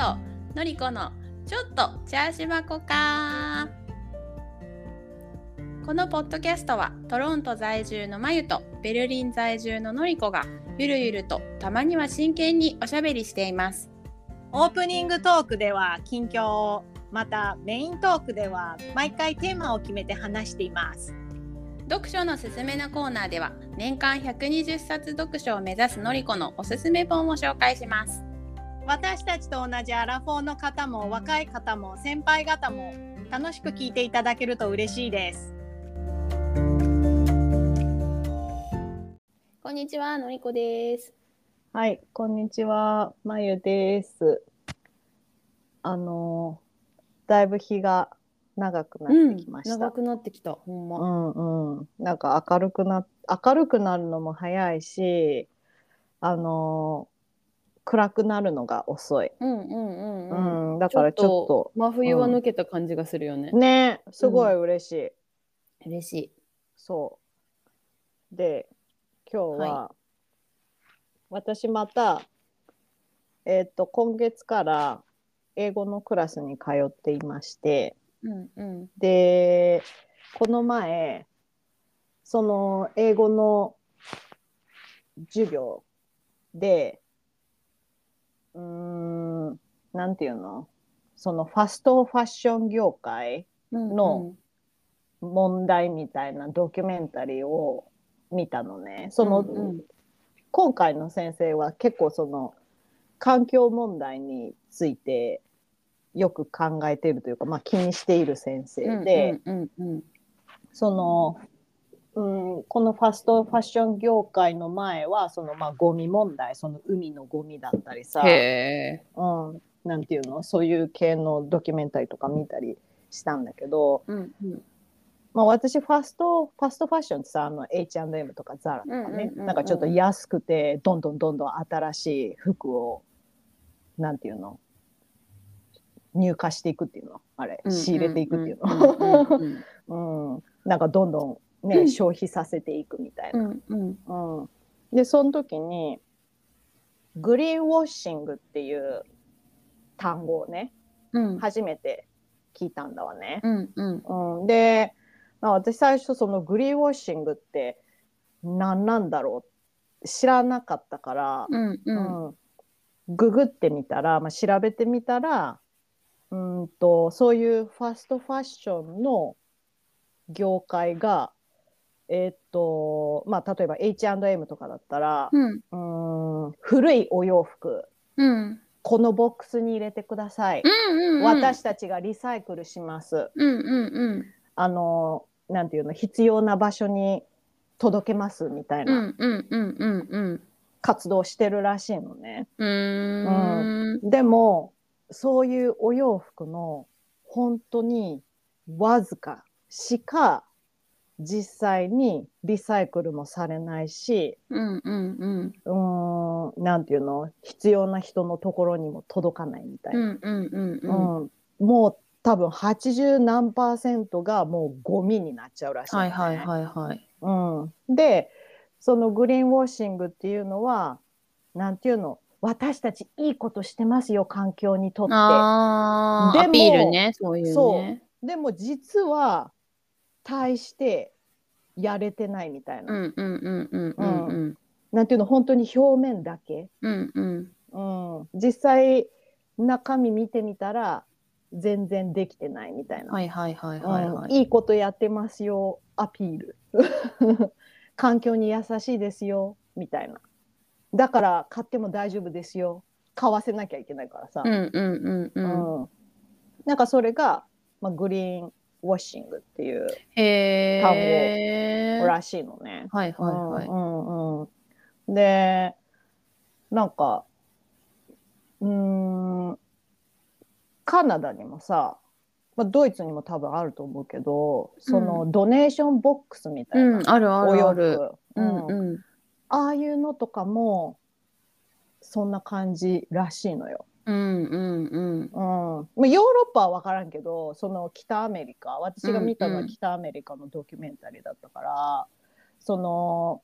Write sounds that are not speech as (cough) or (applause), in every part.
とのりこのちょっとチャーシュバコか。このポッドキャストはトロント在住のまゆとベルリン在住ののりこがゆるゆるとたまには真剣におしゃべりしています。オープニングトークでは近況をまたメイントークでは毎回テーマを決めて話しています。読書のすすめのコーナーでは年間120冊読書を目指すのりこのおすすめ本を紹介します私たちと同じアラフォーの方も若い方も先輩方も楽しく聞いていただけると嬉しいですこんにちはのりこですはい、こんにちは、まゆです。あのだいぶ日が長くなってきました。長くなってきたほんうま、んうん、なんか明るくな明るくなるのも早いし、あの暗くなるのが遅い。うん、うんうんうん。うん、だからちょっと。真冬は抜けた感じがするよね、ね、すごい嬉しい。嬉しい。そう。で、今日は、は私また、えっ、と、今月から英語のクラスに通っていまして、うんうん。で、この前、その英語の授業で、うーん、なんていうの？そのファストファッション業界うんの問題みたいなドキュメンタリーを見たのね。その、うんうん。今回の先生は結構その環境問題についてよく考えているというか、まあ、気にしている先生で、うんうんうん。その、うん、このファストファッション業界の前はそのまあゴミ問題その海のゴミだったりさ、へえ。うん、なんていうのそういう系のドキュメンタリーとか見たりしたんだけど、うんうん。まあ、私ファストファストファッションってさあの H&M とか Zara とかね、うんうんうんうん。なんかちょっと安くてどんどんどんどん新しい服をなんていうの入荷していくっていうのあれ仕入れていくっていうの、(laughs) うん、なんかどんどんね、消費させていくみたいな。うんうん。うん、でその時にグリーンウォッシングっていう単語をねうん。初めて聞いたんだわね。うんうん。うん、でまあ私最初そのグリーンウォッシングって何なんだろう知らなかったから、うんうん。うん。ググってみたら、まあ、調べてみたらうんとそういうファストファッションの業界がえーっとまあ例えば H&M とかだったら、うん。うん古いお洋服うん。このボックスに入れてください、うん私たちがリサイクルします。うんうんうん。あのなんていうの必要な場所に届けますみたいな。うんうんうんうんうん。活動してるらしいのね。うーん。でもそういうお洋服の本当にわずかしか実際にリサイクルもされないしうんうんうん。うーんなんていうの？必要な人のところにも届かないみたいな。うんうんうんうん。うん。もう多分80何パーセントがもうゴミになっちゃうらしい。のね、はいはいはいはい。うん、でそのグリーンウォッシングっていうのはなんていうの？私たちいいことしてますよ環境にとって。でもアピールねそういうそねでも実は対してやれてないみたいな、うんうんうんうんうんうん。なんていうの本当に表面だけ、うんうん。うん、実際中身見てみたら全然できてないみたいな、はいはいはいはいはい。うん。いいことやってますよ。アピール。(laughs) 環境に優しいですよ。みたいな。だから買っても大丈夫ですよ。買わせなきゃいけないからさ、なんかそれが、まあ、グリーンウォッシングっていうへえらしいのね。はいはいはい。うんうんうん、でなんかうーんカナダにもさ、まあ、ドイツにも多分あると思うけどそのドネーションボックスみたいな、うんあるあるある。うん。ああいうのとかもそんな感じらしいのよ。うんうんうんうんまあ、ヨーロッパは分からんけどその北アメリカ私が見たのうんうんは北アメリカのドキュメンタリーだったから、その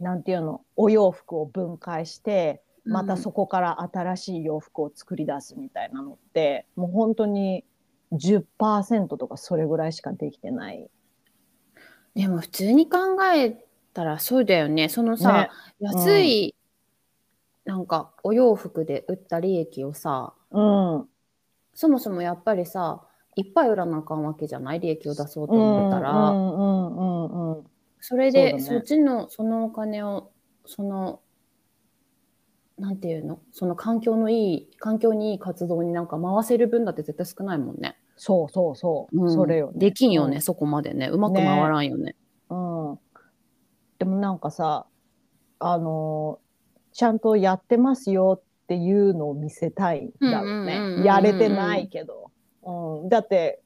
なんていうのお洋服を分解してまたそこから新しい洋服を作り出すみたいなのって、もう本当に10%とかそれぐらいしかできてない。でも普通に考えたらそうだよね。そのさ、ね安い、なんかお洋服で売った利益をさ、うん。そもそもやっぱりさ、いっぱい売らなあかんわけじゃない利益を出そうとうん思ったら。うんうんうんうん。それでそ,、ねっちのそのお金をそのなんていうの？その環境のいい環境にいい活動になんか回せる分だって絶対少ないもんね。そうそうそう。うんそれよ、ね。できんよね、うんそこまでねうまく回らんよね。うん。でもなんかさ、あのーちゃんとやってますよっていうのを見せたいんだろううんうんうんうんうんね。やれてないけど。うん。だって、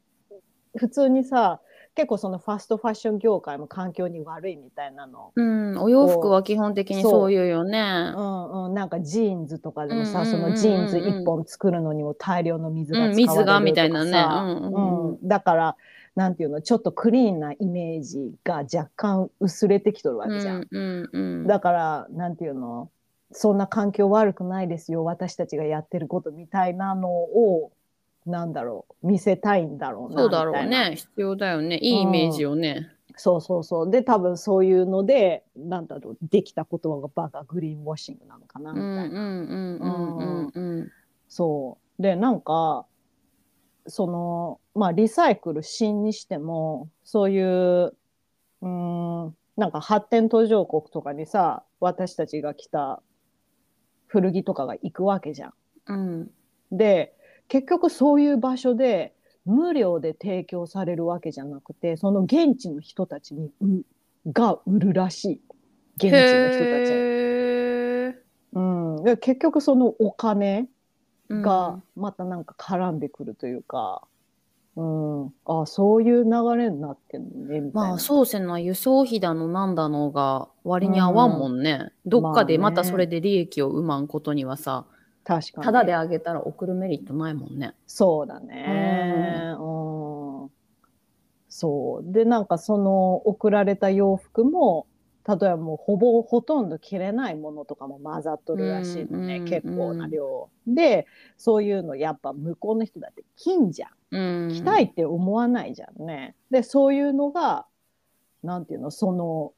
普通にさ、結構そのファストファッション業界も環境に悪いみたいなの。うん、お洋服は基本的にそういうよね。うんうん、なんかジーンズとかでもさ、うんうんうんうんそのジーンズ一本作るのにも大量の水が使わうんれるとかさ、水がみたいなねうんうんうんだからなんていうのちょっとクリーンなイメージが若干薄れてきとるわけじゃん。うんうんうん、だからなんていうのそんな環境悪くないですよ。私たちがやってることみたいなのをなんだろう見せたいんだろうなそうだろうみたいなね。必要だよね。いいイメージをね。そうそうそう。で多分そういうのでなんだろうできた言葉がバカグリーンウォッシングなのかなみたいな。うんうんうんうんうんうんそう。で、なんか、その、まあ、リサイクル新にしても、そういう、うーん、なんか発展途上国とかにさ、私たちが来た古着とかが行くわけじゃん。うんで、結局そういう場所で無料で提供されるわけじゃなくて、その現地の人たちに、うが売るらしい。現地の人たちうん。で結局そのお金、うんがまたなんか絡んでくるというか、うん、あそういう流れになってんのねみたいな。まあそうせな輸送費だのなんだのが割に合わんもんね、どっかでまたそれで利益を生まんことにはさ、確かに。ただであげたら送るメリットないもんね。そうだね。うん。そう。で、なんかその送られた洋服も、例えばもうほぼほとんど着れないものとかも混ざっとるらしいのね、うん結構な量。で、そういうのやっぱ向こうの人だって金じゃん。うん、着たいって思わないじゃんね。で、そういうのが、なんていうの、その、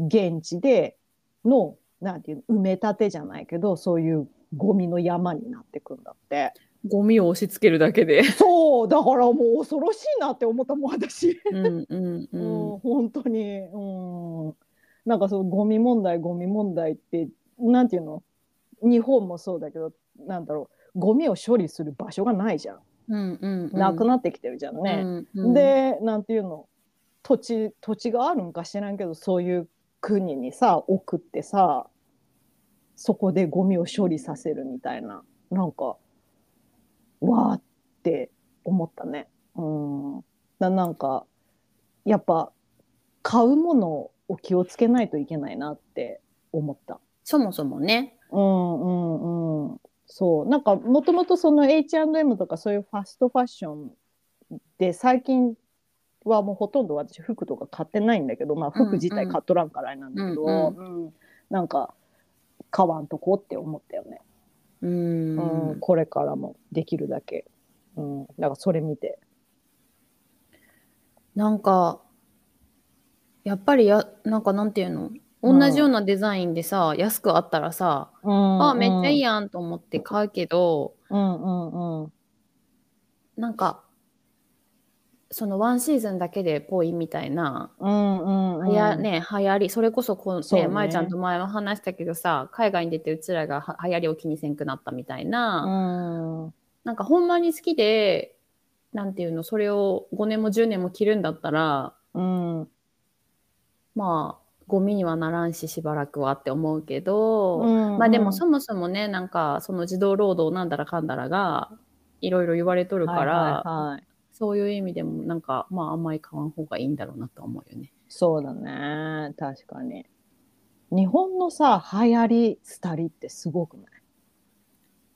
現地での、なんていうの、埋め立てじゃないけど、そういうゴミの山になってくんだって。ゴミを押し付けるだけで。そう、だからもう恐ろしいなって思ったもん、私。うんうんう (laughs) うんん、本当に。うん。なんかそう、ゴミ問題、ゴミ問題って、なんていうの？日本もそうだけど、なんだろう、ゴミを処理する場所がないじゃん。うんうんうんなくなってきてるじゃんね。うんうん、で、なんていうの、土地、土地があるんか知らんけど、そういう国にさ、送ってさ、そこでゴミを処理させるみたいな、なんか、わーって思ったね。うん。だなんか、やっぱ、買うものを気をつけないといけないなって思った。そもそもね。うんうんうん。そう。なんか、もともとその H&M とかそういうファストファッションで、最近はもうほとんど私服とか買ってないんだけど、まあ服自体買っとらんからあれなんだけど、うんうんなんか、買わんとこって思ったよね。うんうん、これからもできるだけ。うん。だからそれ見て。なんか、やっぱりや、なんかなんていうの？うん同じようなデザインでさ、安くあったらさ、うんあ、めっちゃいいや。やんと思って買うけど、うんうんうん。なんか、そのワンシーズンだけでぽいみたいな、うんうんうん。はやね、流行り、それこそこう、ね、ねまえちゃんと前も話したけどさ、海外に出てうちらがは流行りを気にせんくなったみたいな、うん。なんかほんまに好きで、なんていうの、それを5年も10年も着るんだったら、うん。まあ、ゴミにはならんし、しばらくはって思うけど、うんまあでもそもそもね、なんかその児童労働なんだらかんだらが、いろいろ言われとるから、はいはいはいそういう意味でもなんか、まああんまり買わん方がいいんだろうなとは思うよね。そうだね。確かに。日本のさ、流行り、廃りってすごくない？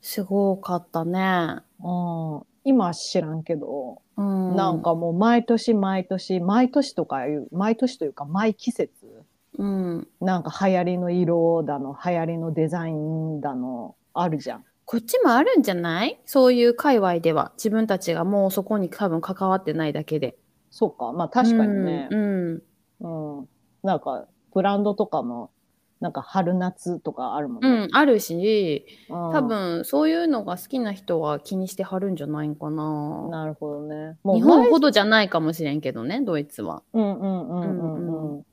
すごかったね。うん。今は知らんけど、うん。なん、かもう毎年毎年、毎年とかいう、毎年というか毎季節、うん。なんか流行りの色だの、流行りのデザインだの、あるじゃん。こっちもあるんじゃない？そういう界隈では。自分たちがもうそこに多分関わってないだけで。そうか。まあ確かにねう。ん。うんうん。なんか、ブランドとかも、なんか春夏とかあるもんね。うん、あるし、うん多分そういうのが好きな人は気にしてはるんじゃないんかな。なるほどね。日本ほどじゃないかもしれんけどね、ドイツは。うんうんうんうんうんうん。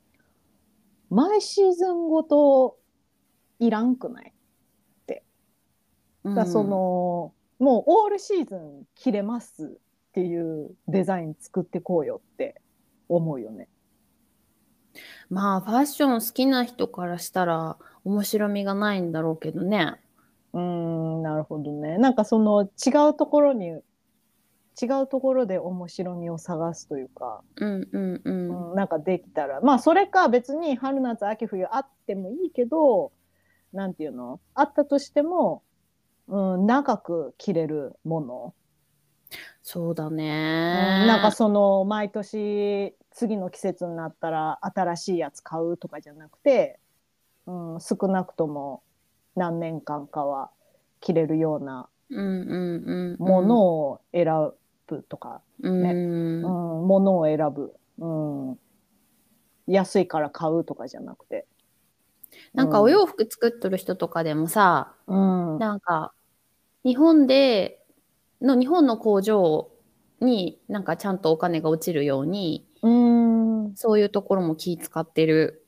毎シーズンごといらんくないだからその、もうオールシーズン着れますっていうデザイン作ってこうよって思うよね。まあファッション好きな人からしたら面白みがないんだろうけどね。うーん、なるほどね。なんかその違うところに、違うところで面白みを探すというか、うんうんうん。うん、なんかできたら、まあそれか別に春夏秋冬あってもいいけど、なんていうの？あったとしても、うん、長く着れるもの。そうだうんね。なんかその毎年次の季節になったら新しいやつ買うとかじゃなくて、うん、少なくとも何年間かは着れるようなうんうんうん。ものを選ぶとか、うん、ねうん、ものを選ぶ、うん、安いから買うとかじゃなくて。なんかお洋服作っとる人とかでもさ、うん、なんか日本での日本の工場になんかちゃんとお金が落ちるようにうん、そういうところも気使ってる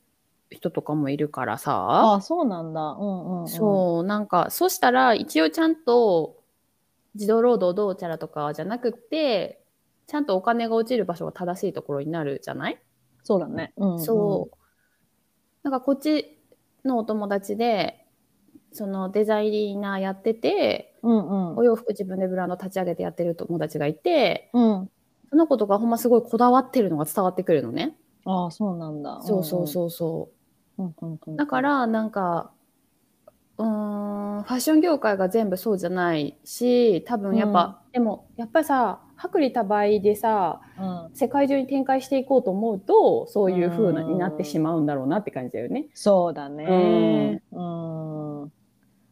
人とかもいるからさ、ああ、そうなんだ。うんうん、うん。そうなんかそしたら一応ちゃんと児童労働どうちゃらとかじゃなくってちゃんとお金が落ちる場所が正しいところになるじゃない、そうだね。うん、うん。そうなんかこっちのお友達でそのデザイナーやっててうんうん。お洋服自分でブランド立ち上げてやってる友達がいてうん。その子とかほんますごいこだわってるのが伝わってくるのね。ああ、そうなんだ。そうそうそうそう。うんうんうん。だか、らなんかうーんファッション業界が全部そうじゃないし多分やっぱ、でもやっぱりさ薄利多売でさうん、世界中に展開していこうと思うとそういう風なうんになってしまうんだろうなって感じだよね。そうだね。うん。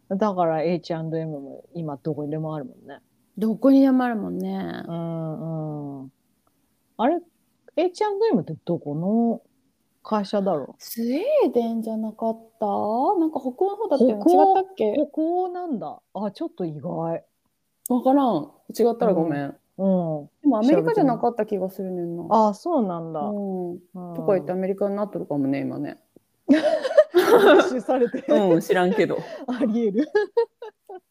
だから H&M も今どこにでもあるもんね。どこにでもあるもんね。うんうん。あれ ?H&M ってどこの？会社だろスウェーデンじゃなかった？なんか北欧の方だったよね。北欧？違ったっけ？うここなんだ。あ、ちょっと意外。わからん。違ったらごめん。うん。でもアメリカじゃなかった気がするねんな。あ、そうなんだ。うん。うんとか言ってアメリカになっとるかもね、今ね。吸収されて、(laughs) うん、知らんけど。ありえる。(laughs)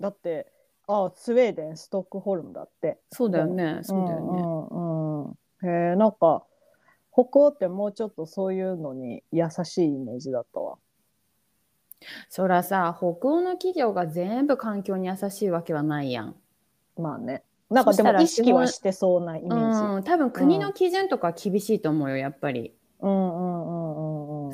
だって、あ、スウェーデン、ストックホルムだって。そうだよね、そうだよね。うんうんうん。へえ、なんか、北欧ってもうちょっとそういうのに優しいイメージだったわ。そらさ、北欧の企業が全部環境に優しいわけはないやん。まあね。なんかでも意識はしてそうなイメージ。うん、多分国の基準とかは厳しいと思うよ、やっぱり。うんうんうん。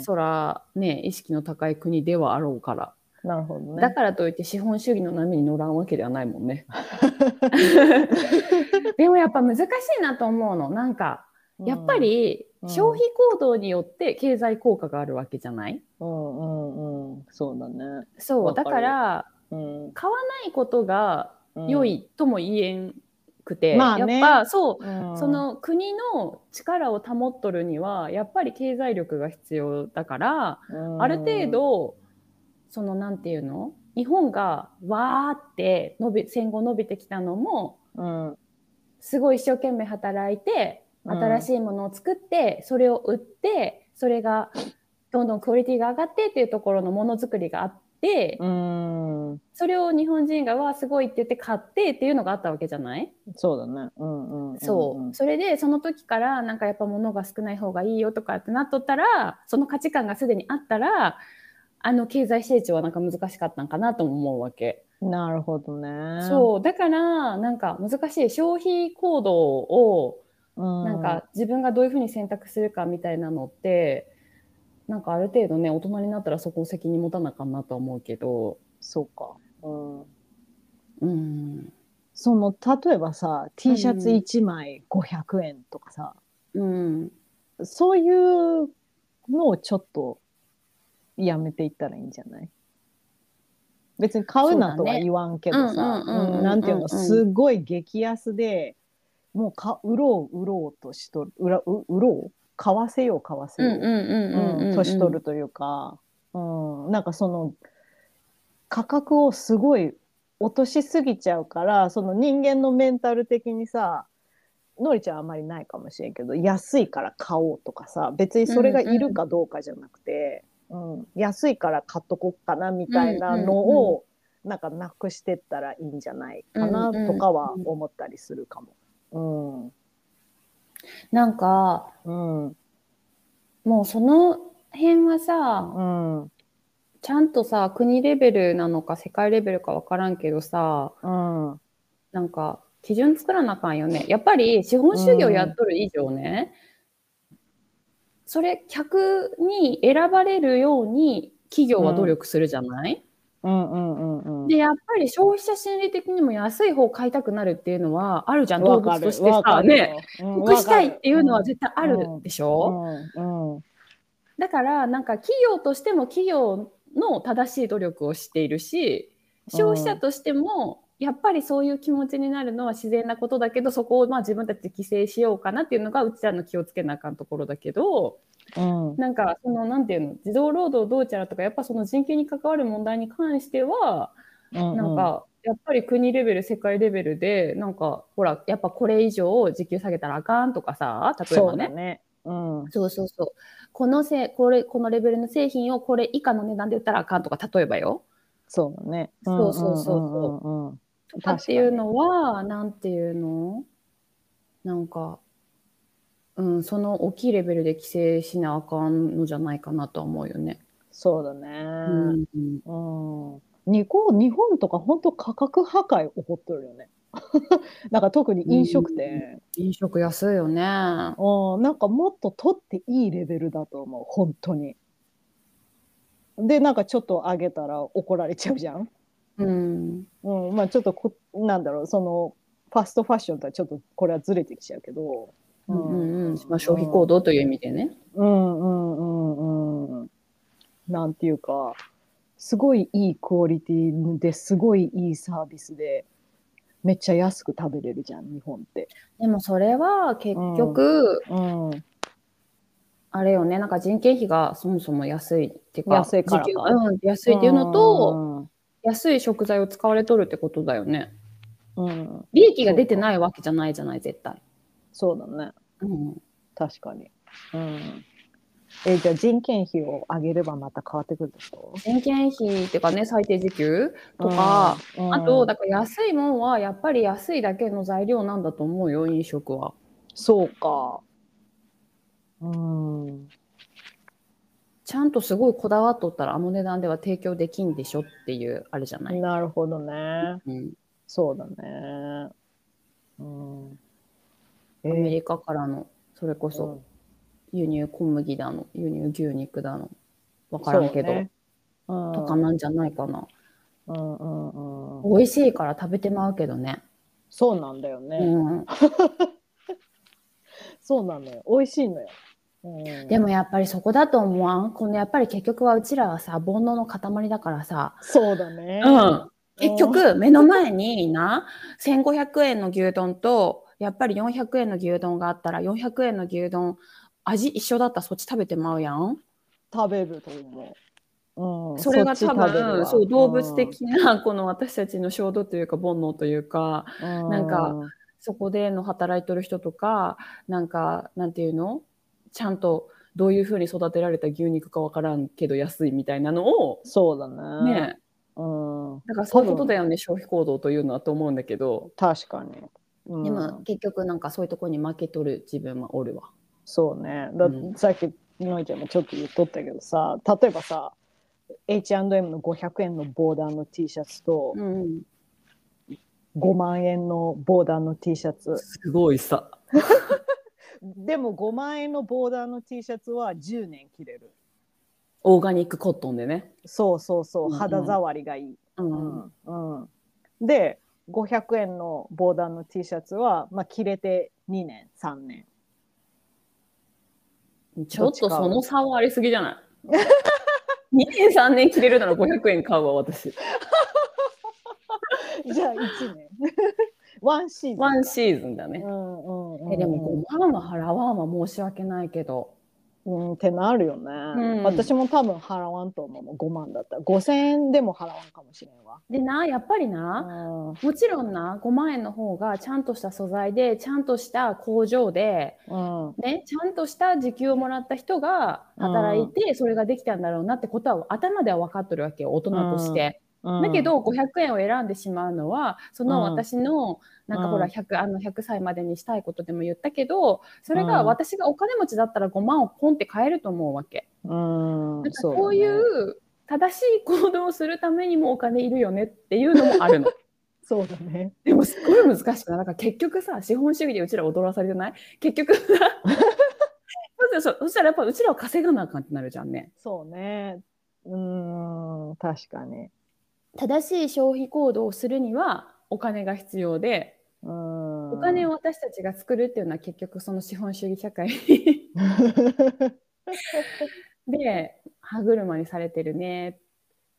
そら、ね、意識の高い国ではあろうから。なるほどね。だからといって資本主義の波に乗らんわけではないもんね。(laughs) でもやっぱ難しいなと思うの。なんか、やっぱりうん消費行動によって経済効果があるわけじゃない？うんうんうん。そうだね。そう、だわから、うん。買わないことがうん良。いとも言えんくて、まあね。やっぱそう、うん。そ、の国の力を保っとるにはやっぱり経済力が必要だから、うん。ある程、度そのなんていうの？日本がわーって伸び戦後伸びてきたのもうん。すごい一生懸命働いてうん。新しいものを作って、それを売ってそれがどんどんクオリティが上がってっていうところのものづくりがあって、うん。それを日本人がわーすごいって言って買ってっていうのがあったわけじゃない、そうだね。うんうんんん。そう。それで、その時から、なんかやっぱ物が少ない方がいいよとかってなっとったら、その価値観がすでにあったら、あの経済成長はなんか難しかったんかなとも思うわけ。なるほどね。そう。だから、なんか難しい消費行動を、うん。なんか自分がどういうふうに選択するかみたいなのって、なんかある程度ね、大人になったらそこを責任持たなあかんなとは思うけど、そうか。うん。うん。その、例えばさ、T シャツ1枚500円とかさ、うん。そういうのをちょっとやめていったらいいんじゃない？別に買うなとは言わんけどさ、なんていうの、すごい激安で、もうか売ろう売ろうとしとる、売ろう？買わせよう買わせよう。年取るというか、うん、なんかその価格をすごい落としすぎちゃうからその人間のメンタル的にさのりちゃんはあんまりないかもしれんけど安いから買おうとかさ別にそれがいるかどうかじゃなくて、うん。安いから買っとこうかなみたいなのを、なんかなくしてったらいいんじゃないかなとかは思ったりするかも。なんか、うんうん。もうその辺はさ、うん。ちゃんとさ、国レベルなのか世界レベルかわからんけどさ、うん。なんか基準作らなあかんよね。やっぱり資本主義をやっとる以上ね、それ客に選ばれるように企業は努力するじゃない、うんうんうんうんで、やっぱり消費者心理的にも安い方を買いたくなるっていうのはあるじゃん、動物としてさ。ね、うん得したいっていうのは絶対あるうん。でしょ、だからなんか企業としても企業の正しい努力をしているし消費者としてもやっぱりそういう気持ちになるのは自然なことだけどそこをまあ自分たちで規制しようかなっていうのがうちらの気をつけなあかんところだけどうんなんかそのなんていうの児童労働どうちゃらとかやっぱその人権に関わる問題に関してはうんなんかやっぱり国レベル世界レベルでなんかほらやっぱこれ以上時給下げたらあかんとかさ例えそばねね。うんそうそうそう。このせこれこのレベルの製品をこれ以下の値段で売ったらあかんとか例えばよ。そうだね。そうそうそうそうんうんとかっていうのはなんていうの？なんか、うん、その大きいレベルで規制しなあかんのじゃないかなとは思うよね。そうだうね。んうん。日本日本とか本当価格破壊起こってるよね。(laughs) なんか特に飲食店、飲食安いよね。うん、なんかもっと取っていいレベルだと思う本当に。でなんかちょっと上げたら怒られちゃうじゃん。うん。うん、まあちょっとこなんだろうそのファストファッションとはちょっとこれはずれてきちゃうけど。うんうんうんまあ、消費行動という意味でね。うんうんうんうん。なんていうか、すごいいいクオリティですごいいいサービスで、めっちゃ安く食べれるじゃん、日本って。でもそれは結局、うん。あれよね、なんか人件費がそもそも安いっていうか、安いからうん、安いっていうのと、うん、安い食材を使われとるってことだよね。うん。利益が出てないわけじゃないじゃない、絶対。そうだね。うん、確かに。うん。えじゃあ人件費を上げればまた変わってくるってこ人件費っていうかね、最低時給とか、うんあと、だから安いもんはやっぱり安いだけの材料なんだと思うよ、飲食は。そうか。うん。ちゃんとすごいこだわっとったらあの値段では提供できんでしょっていうあれじゃない？なるほどね。うん、そうだね。うん。アメリカからのそれこそうん輸入小麦だの、輸入牛肉だの、わからんけど、ねうんとかなんじゃないかな。うんうんうん、美味しいから食べてまうけどね。そうなんだよね。うん、(laughs) そうなのよ。美味しいのよ。うん、でもやっぱりそこだと思わん？このやっぱり結局はうちらはさ煩悩の塊だからさ、そうだね。うん、結局目の前にな1500円の牛丼とやっぱり400円の牛丼があったら400円の牛丼味一緒だったらそっち食べてまうやん？食べると思う。うん、それが多分わそう動物的なこの私たちの衝動というか煩悩というかうんなんかそこでの働いてる人とかなんかなんていうの？ちゃんとどういうふうに育てられた牛肉かわからんけど安いみたいなのをそうだね。ねうん、だからそういうことだよね消費行動というのはと思うんだけど確かに。うんでも結局なんかそういうところに負けとる自分はおるわ。そうね。だうんさっきのいちゃんもちょっと言っとったけどさ、例えばさ、H&M の500円のボーダーの T シャツとうん、5万円のボーダーの T シャツ。すごいさ。(laughs) でも5万円のボーダーの T シャツは10年着れる。オーガニックコットンでね。そうそうそう、肌触りがいい。ううんんうん、で、500円のボーダーの T シャツは、まあ、着れて2年、3年。ちょっとその差はありすぎじゃない？(laughs) 2年3年着れるなら500円買うわ私 (laughs) じゃあ1年。ワンシーズン。ワンシーズンだねう、んうんうん、えでも5万は払わんは申し訳ないけどうん、ってなるよね、ん。私も多分払わんと思う。もん5万だったら。5000円でも払わんかもしれんわ、でなやっぱりな、もちろんな5万円の方がちゃんとした素材でちゃんとした工場で、うん。ね、ちゃんとした時給をもらった人が働いてそれができたんだろうなってことは頭では分かってるわけよ大人として。だけど500円を選んでしまうのはそのうん。私のなんかほらうん。100, あの100歳までにしたいことでも言ったけどそれがうん。私がお金持ちだったら5万をポンって買えると思うわけ。うんこういう正しい行動をするためにもお金いるよねっていうのもあるの。(laughs) そうだね。でもすごい難しくない？なんか結局さ資本主義でうちら踊らされてない？結局さ (laughs) そうそうそしたらやっぱうちらは稼がなあかんってなるじゃんね。そうね。うん確かに。正しい消費行動をするにはお金が必要でうんお金を私たちが作るっていうのは結局その資本主義社会。(laughs) で歯車にされてるねっ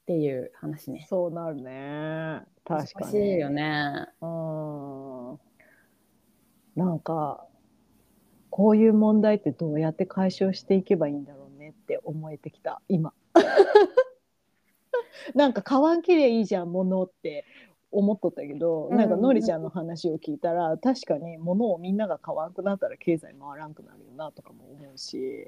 ていう話ね。そうなるね。確かに。難しいよね。うん。なんかこういう問題ってどうやって解消していけばいいんだろうねって思えてきた今。(laughs) なんか買わんきりゃいいじゃん物って思っとったけど、なんかうん。のりちゃんの話を聞いたら確かに物をみんなが買わんくなったら経済回らんくなるよなとかも思うし。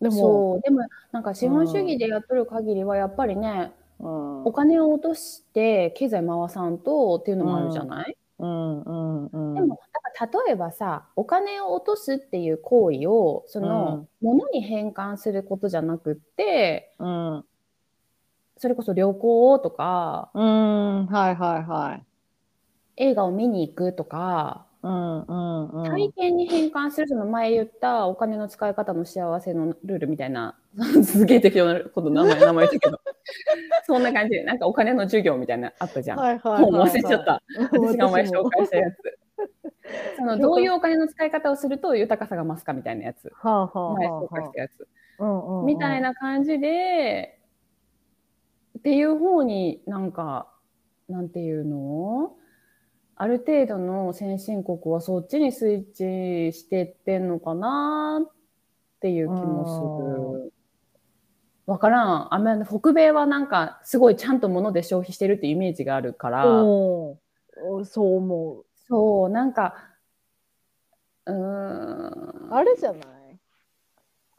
でもそう。でもなんか資本主義でやっとる限りはやっぱりね、うん。お金を落として経済回さんとっていうのもあるじゃない、うんうんうんでもだから例えばさお金を落とすっていう行為をその、物に変換することじゃなくってうんそれこそ旅行とかうんはいはいはい映画を見に行くとかうんうんうん体験に変換するその前言ったお金の使い方の幸せのルールみたいな (laughs) すげえ適当なこと名前名前言ったけど (laughs) そんな感じでなんかお金の授業みたいなのあったじゃん。はいはいはいはいもう忘れちゃった。私が前紹介したやつ。(laughs) そのどういうお金の使い方をすると豊かさが増すかみたいなやつ。はあはあはあ前紹介したやつ。うんうんうんみたいな感じで、っていう方になんか、なんていうの？ある程度の先進国はそっちにスイッチしてってんのかなっていう気もする。わからん。アメ北米はなんかすごいちゃんと物で消費してるっていうイメージがあるから、うんそう思うそう、なんか、うーん。あれじゃない？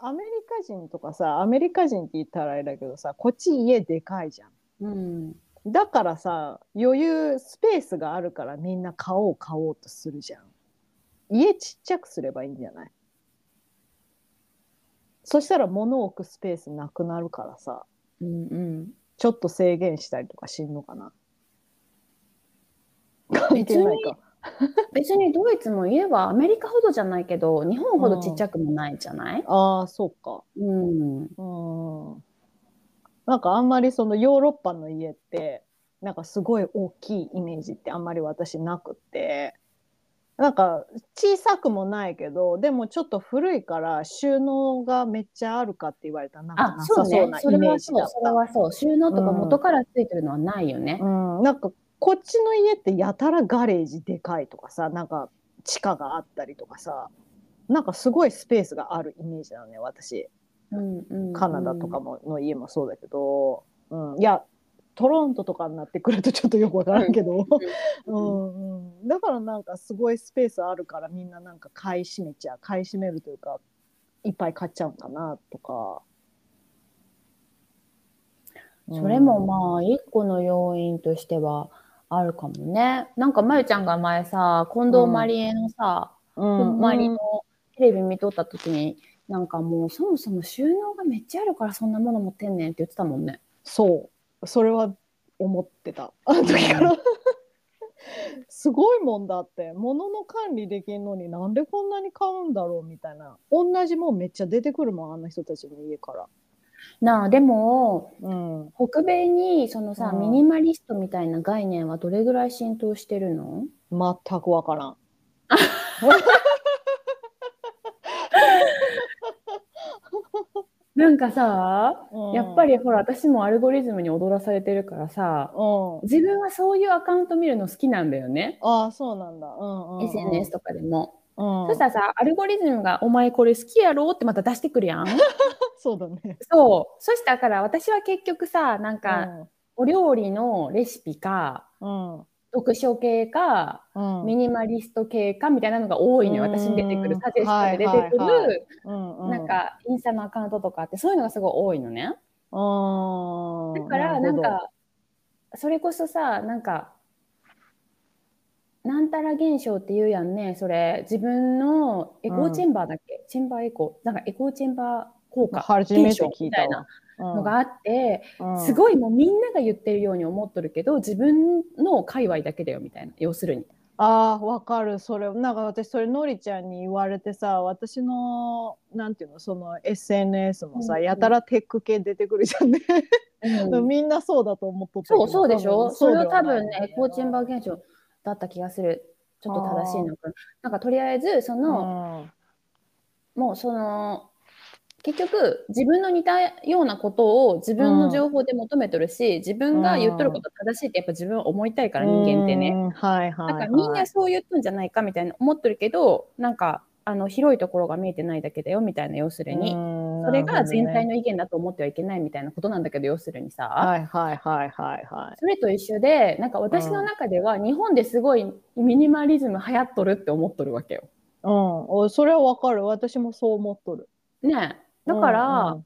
アメリカ人とかさアメリカ人って言ったらあれだけどさこっち家でかいじゃん。うん。だからさ余裕スペースがあるからみんな買おう買おうとするじゃん。家ちっちゃくすればいいんじゃない？そしたら物を置くスペースなくなるからさ。うんうん。ちょっと制限したりとかしんのかな？関係ないか (laughs) 別にドイツも家はアメリカほどじゃないけど日本ほどちっちゃくもないじゃない、ああそうか。うん、うん。なんかあんまりそのヨーロッパの家ってなんかすごい大きいイメージってあんまり私なくって。なんか小さくもないけどでもちょっと古いから収納がめっちゃあるかって言われたらなんかあなそうねさそうなそれはイメージだっそうそれた。はそう。収納とか元からついてるのはないよね、うん、なんかこっちの家ってやたらガレージでかいとかさなんか地下があったりとかさなんかすごいスペースがあるイメージなのね私。うんうんカナダとかもの家もそうだけど、うん、いやトロントとかになってくるとちょっとよくわからんけど、うん。(laughs) うん、だからなんかすごいスペースあるからみんななんか買い占めちゃう買い占めるというかいっぱい買っちゃうんかなとか。それもまあ一個の要因としてはあるかもね。なんかまゆちゃんが前さ近藤まりえのさ、あ、うん。周りのテレビ見とった時になんかもうそもそも収納がめっちゃあるからそんなもの持ってんねんって言ってたもんね。そう。それは思ってた。あの時から。すごいもんだって。物の管理できんのになんでこんなに買うんだろうみたいな。同じもんめっちゃ出てくるもんあんな人たちの家から。なあでもうん、北米にそのさ、うんミニマリストみたいな概念はどれぐらい浸透してるの？全くわからん。なんかさ、うんやっぱりほら、私もアルゴリズムに踊らされてるからさ、うん。自分はそういうアカウント見るの好きなんだよね。ああ、そうなんだ。うんうん、うん。SNS とかでも。うん。そしたらさ、アルゴリズムが、お前これ好きやろってまた出してくるやん。(laughs) そうだね。そう。そしたから私は結局さ、なんか、お料理のレシピか、うん。読書系か、うん。ミニマリスト系かみたいなのが多いのよ。うん私に出てくる、サジェストで出てくはいはいはる、うんうん、なんか、インスタのアカウントとかって、そういうのがすごい多いのね。うん。だから、なんか、それこそさ、なんか、なんたら現象って言うやんね、それ。自分のエコーチェンバーだっけ、チェンバーエコー？なんかエコーチェンバー効果。初めて聞いたみたいなわ。のがあって、うんすごいもうみんなが言ってるように思っとるけど、自分の界隈だけだよみたいな。要するに。ああ、わかる。それ、なんか私、それ、のりちゃんに言われてさ、私の、なんていうの、その SNS もさ、うんうんやたらテック系出てくるじゃんね。うん (laughs) みんなそうだと思っとったそうそうでしょ？それはない分ね、エコーチェンバー現象だった気がする。ちょっと正しいのかな。なんかとりあえず、その、もうその結局自分の似たようなことを自分の情報で求めとるし、自分が言っとること正しいってやっぱ自分は思いたいから人間ってね。うん。はいはい、はい。だからみんなそう言っとんじゃないかみたいな思ってるけどなんかあの広いところが見えてないだけだよみたいな要するに、うんそれが全体。の意見だと思ってはいけないみたいなことなんだけど要するにさ、はいはいはいはいはい。それと一緒でなんか私の中では日本ですごいミニマリズム流行っとるって思っとるわけよ。うん、おそれはわかる。私もそう思っとる。ねえだから、うん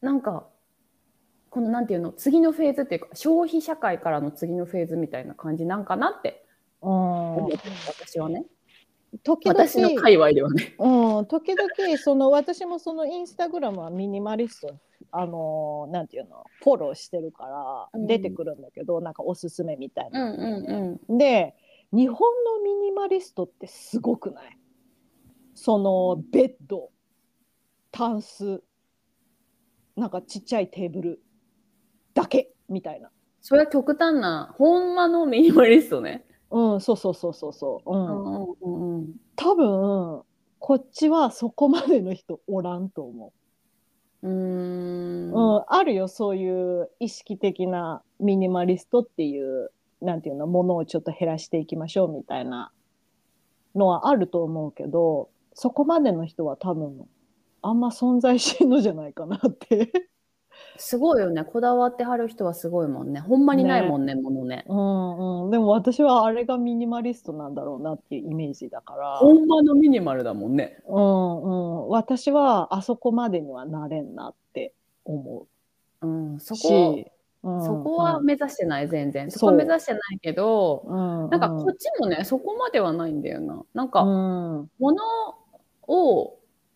なんかこのなんていうの？次のフェーズっていうか消費社会からの次のフェーズみたいな感じなんかなってうん思ってる私はね。時々私の界隈ではね。うん、時々その私もそのインスタグラムはミニマリストあのなんていうの？フォローしてるからうん。出てくるんだけど、なんかおすすめみたいな、うんうんうん。で日本のミニマリストってすごくない？そのベッドタンスなんかちっちゃいテーブルだけみたいな。それは極端なほんまのミニマリストね。うんそうそうそうそうそう、ううんんうんうんうん。多分こっちはそこまでの人おらんと思う。うーん。うん、あるよそういう意識的なミニマリストっていうなんていうのものをちょっと減らしていきましょうみたいなのはあると思うけどそこまでの人は多分あんま存在しんのじゃないかなって。すごいよね。こだわってはる人はすごいもんね。ほんまにないもんねものね。うんうん、でも私はあれがミニマリストなんだろうなっていうイメージだから、ほんまのミニマルだもんね。うんうん、私はあそこまでにはなれんなって思う。ん、そこうん。そこは目指してない全然。そこは目指してないけどうん、なんかこっちもねそこまではないんだよな。なんか、うん。物を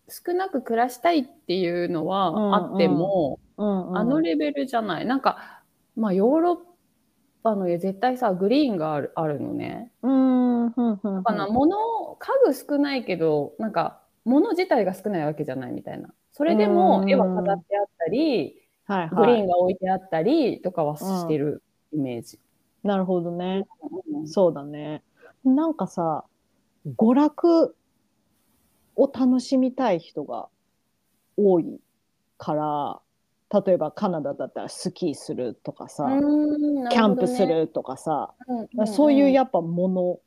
少なく暮らしたいっていうのはあっても、うんうん、あのレベルじゃない。なんか、まあヨーロッパの家絶対さ、グリーンがあるあるのね。うん、うん、うん、うん。だから物、家具少ないけど、なんか物自体が少ないわけじゃないみたいな。それでうんも絵は飾ってあったり、はいはい。グリーンが置いてあったりとかはしてるイメージ。なるほどね。うんそうだね。なんかさ、娯楽を楽しみたい人が多いから、例えばカナダだったらスキーするとかさ、うんキャンプす、るとかさ、なるほどねそういうややっぱもの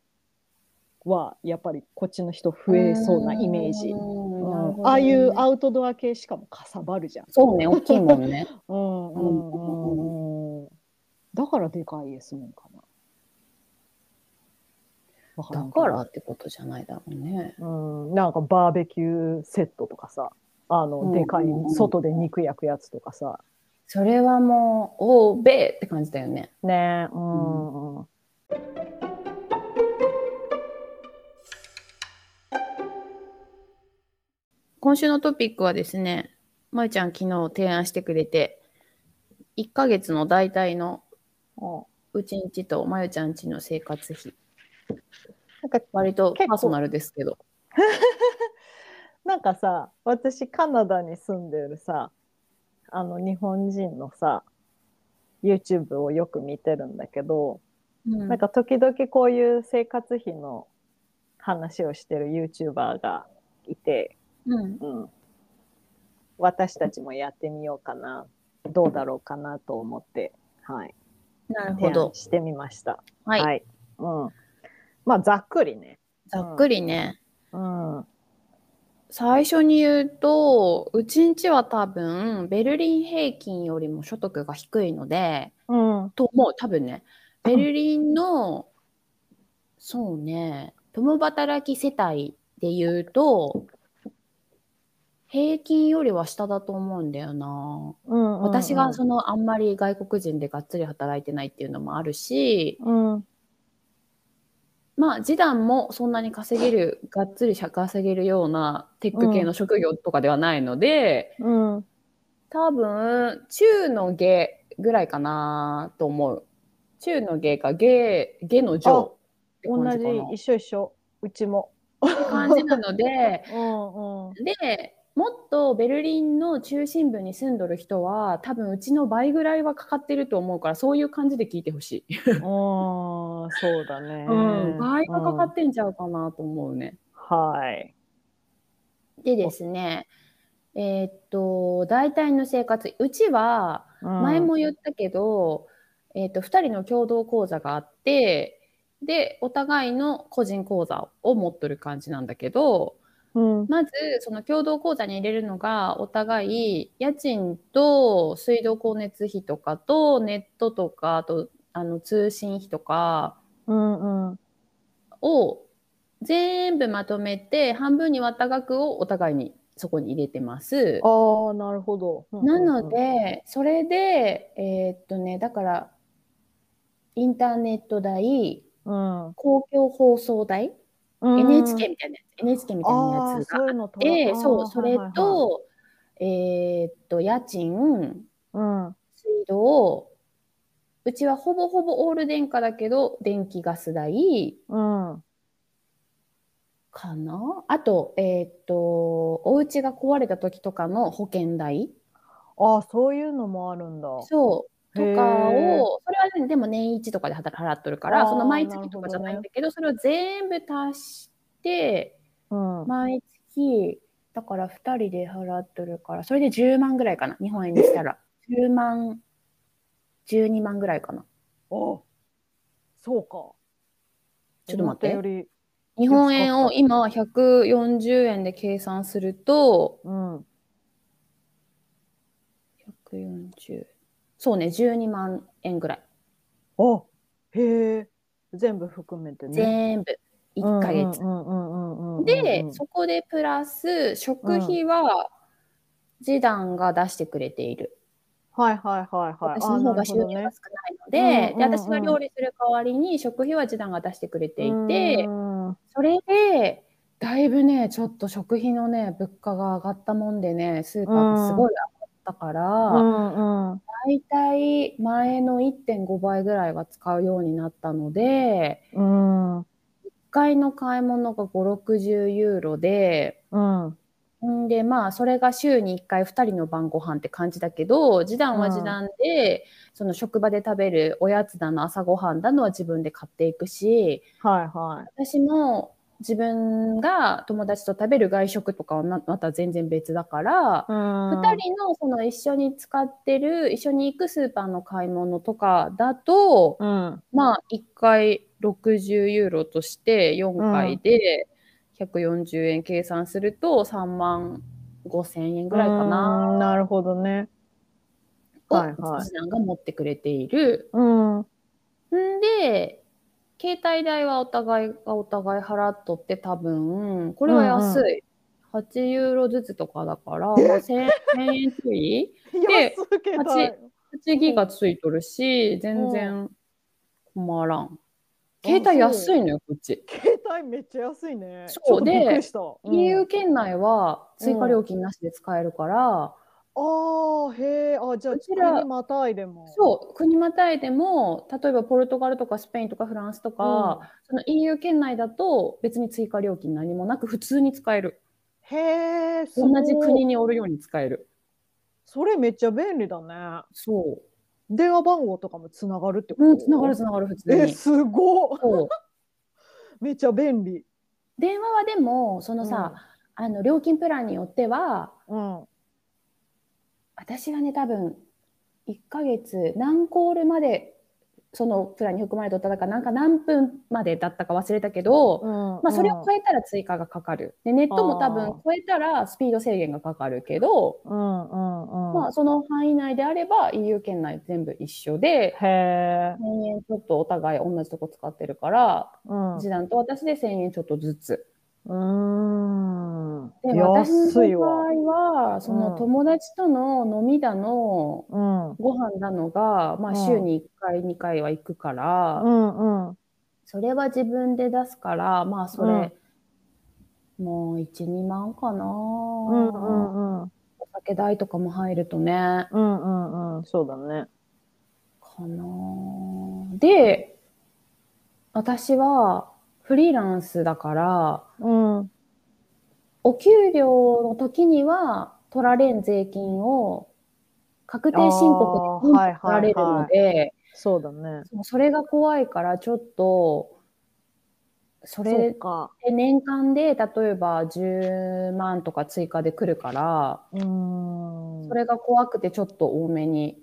はやっぱりこっちの人増えそうなイメージ。うんああいうアウトドア系しかもかさばるじゃん。そうね、大きいもんね。(laughs) うんうんうんうん。だからでかい家住むんかだからってことじゃないだろうね。うん、なんかバーベキューセットとかさ、あの、うんでかい外で肉焼くやつとかさ。それはもう、おーべーって感じだよね。ねうん、うん。今週のトピックはですね、まゆちゃん昨日提案してくれて、1ヶ月の大体のうちんちとまゆちゃんちの生活費。なんか、割とパーソナルですけど。(laughs) なんかさ、私カナダに住んでるさ、あの日本人のさ、YouTube をよく見てるんだけど、うんなんか時々こういう生活費の話をしてる YouTuber がいて、うん、うん。私たちもやってみようかなどうだろうかなと思って、はい、なるほ提ど案。してみました。はい。うん、まあざっくりね。ざっくりね。うん最初に言うと、うちんちは多分、ベルリン平均よりも所得が低いので、うんと思う、多分ね。ベルリンの、そうね、共働き世帯で言うと、平均よりは下だと思うんだよな。うんうん、私がそのあんまり外国人でがっつり働いてないっていうのもあるし、うんまあ示談もそんなに稼げる、がっつり稼げるようなテック系の職業とかではないので、うん多分中の下ぐらいかなと思う。中の下か下、下の上同じ。一緒一緒うちも。って感じなので、(laughs) うんうんで、もっとベルリンの中心部に住んどる人は、多分うちの倍ぐらいはかかってると思うから、そういう感じで聞いてほしい。うんそうだね。うん、倍はかかうんってんちゃうかなと思うね。はい。でですね、えーっと、大体の生活、うちは、前も言ったけど、えーっと、2人の共同口座があって、で、お互いの個人口座を持っとる感じなんだけど、うん、まず、その共同口座に入れるのが、お互い、家賃と水道光熱費とかと、ネットとか、あと、あの、通信費とかうんうんを全部まとめて、半分に割った額をお互いにそこに入れてます。ああ、なるほど。うんなの、で、それで、えーっとね、だから、インターネット代、うん公共放送代、うん、NHK みたいなやつ、NHK みたいなああやつがそういうのとで、そう、それ、と、えーっと、家賃、はいはいはい水道、うちはほぼほぼオール電化だけど、電気ガス代うん、うん、かな？あと、えーっと、お家が壊れた時とかの保険代ああ、そういうのもあるんだ。そう、とへかーを、それはね、でも年一とかで払払っとるから、その毎月とかじゃないんだけど、それを全部足して、うん、毎月、だから2人で払っとるから、それで10万ぐらいかな、日本円にしたら。10万、12万ぐらいかな。おそうか。ちょっと待って日本円を今140円で計算すると、うん、140そうね、12万円ぐらい。あ、へえ、全部含めてね。全部、1ヶ月。で、そこでプラス、食費は、示談が出してくれている。はいはいはいはい。私の方が収入が少ないので、で私が料理する代わりに食費は示談が出してくれていて、うんそれで、だいぶね、ちょっと食費のね、物価が上がったもんでね、スーパーがすごい上がったから、うんうん大体前の1.5倍ぐらいは使うようになったので、うん1回の買い物が5、60ユーロで、うんんで、まあ、それが週に1回2人の晩ご飯って感じだけど、示談は示談で、その職場で食べるおやつだの朝ごはんだのは自分で買っていくし、はいはい。私も自分が友達と食べる外食とかはままた全然別だから、二2人のその一緒に使ってる、一緒に行くスーパーの買い物とかだと、うんまあ、1回60ユーロとして4回で140円計算すると3万5千円ぐらいかな。うんなるほどね。を、はいはいが持ってくれている。うんんで、携帯代はお互いがお互い払っとって多分、これは安い。8ユーロずつとかだから、まあ1000 (laughs) 円ちょい？で安けど八 ?8 ギガついとるし、全然困らん。携帯安いのよ、こっち。携帯めっちゃ安いね。そうでりした。うん EU 圏内は追加料金なしで使えるから、ああ、へえ、あ、じゃあ、国またいでも。そう、国またいでも、例えばポルトガルとかスペインとかフランスとか、その EU 圏内だと別に追加料金何もなく普通に使える。へえ、同じ国に。におるように使える。それめっちゃ便利だね。そ電話番号とかもつながるってこう。と？うん、つながるつながる、普通え、に。すごい。そう。(laughs) めっちゃ便利。電話はでも、そのさ、あの料金プランによっては、うん。私はね、多分、1ヶ月、何コールまで、そのプランに含まれておったか、なんか何分までだったか忘れたけど、まあ、それを超えたら追加がかかる。で、ネットも多あ分ー超えたらスピード制限がかかるけど、うんうんうん。まあ、その範囲内であれば EU 圏内全部一緒で、へえ。1000円ちょっとお互い同じとこ使ってるから、うん。う次男と私で1000円ちょっとずつ。ーん。で、私の場わ。合は、その友達との飲みだの、うん。ご飯だのが、まあ、うん週に1回、2回は行くから、うんうん。それは自分で出すから、まあ、それ、もう1、2万かな、うんうんうん。お酒代とかも入るとね、うんうんうん。そうだね。かなで、私はフリーランスだから、うん。お給料の時には取られん税金を確定申告で取られるので、そうだね。それが怖いからちょっと、そそれうか。で年間で例えば10万とか追加で来るから。それが怖くてちょっと多めに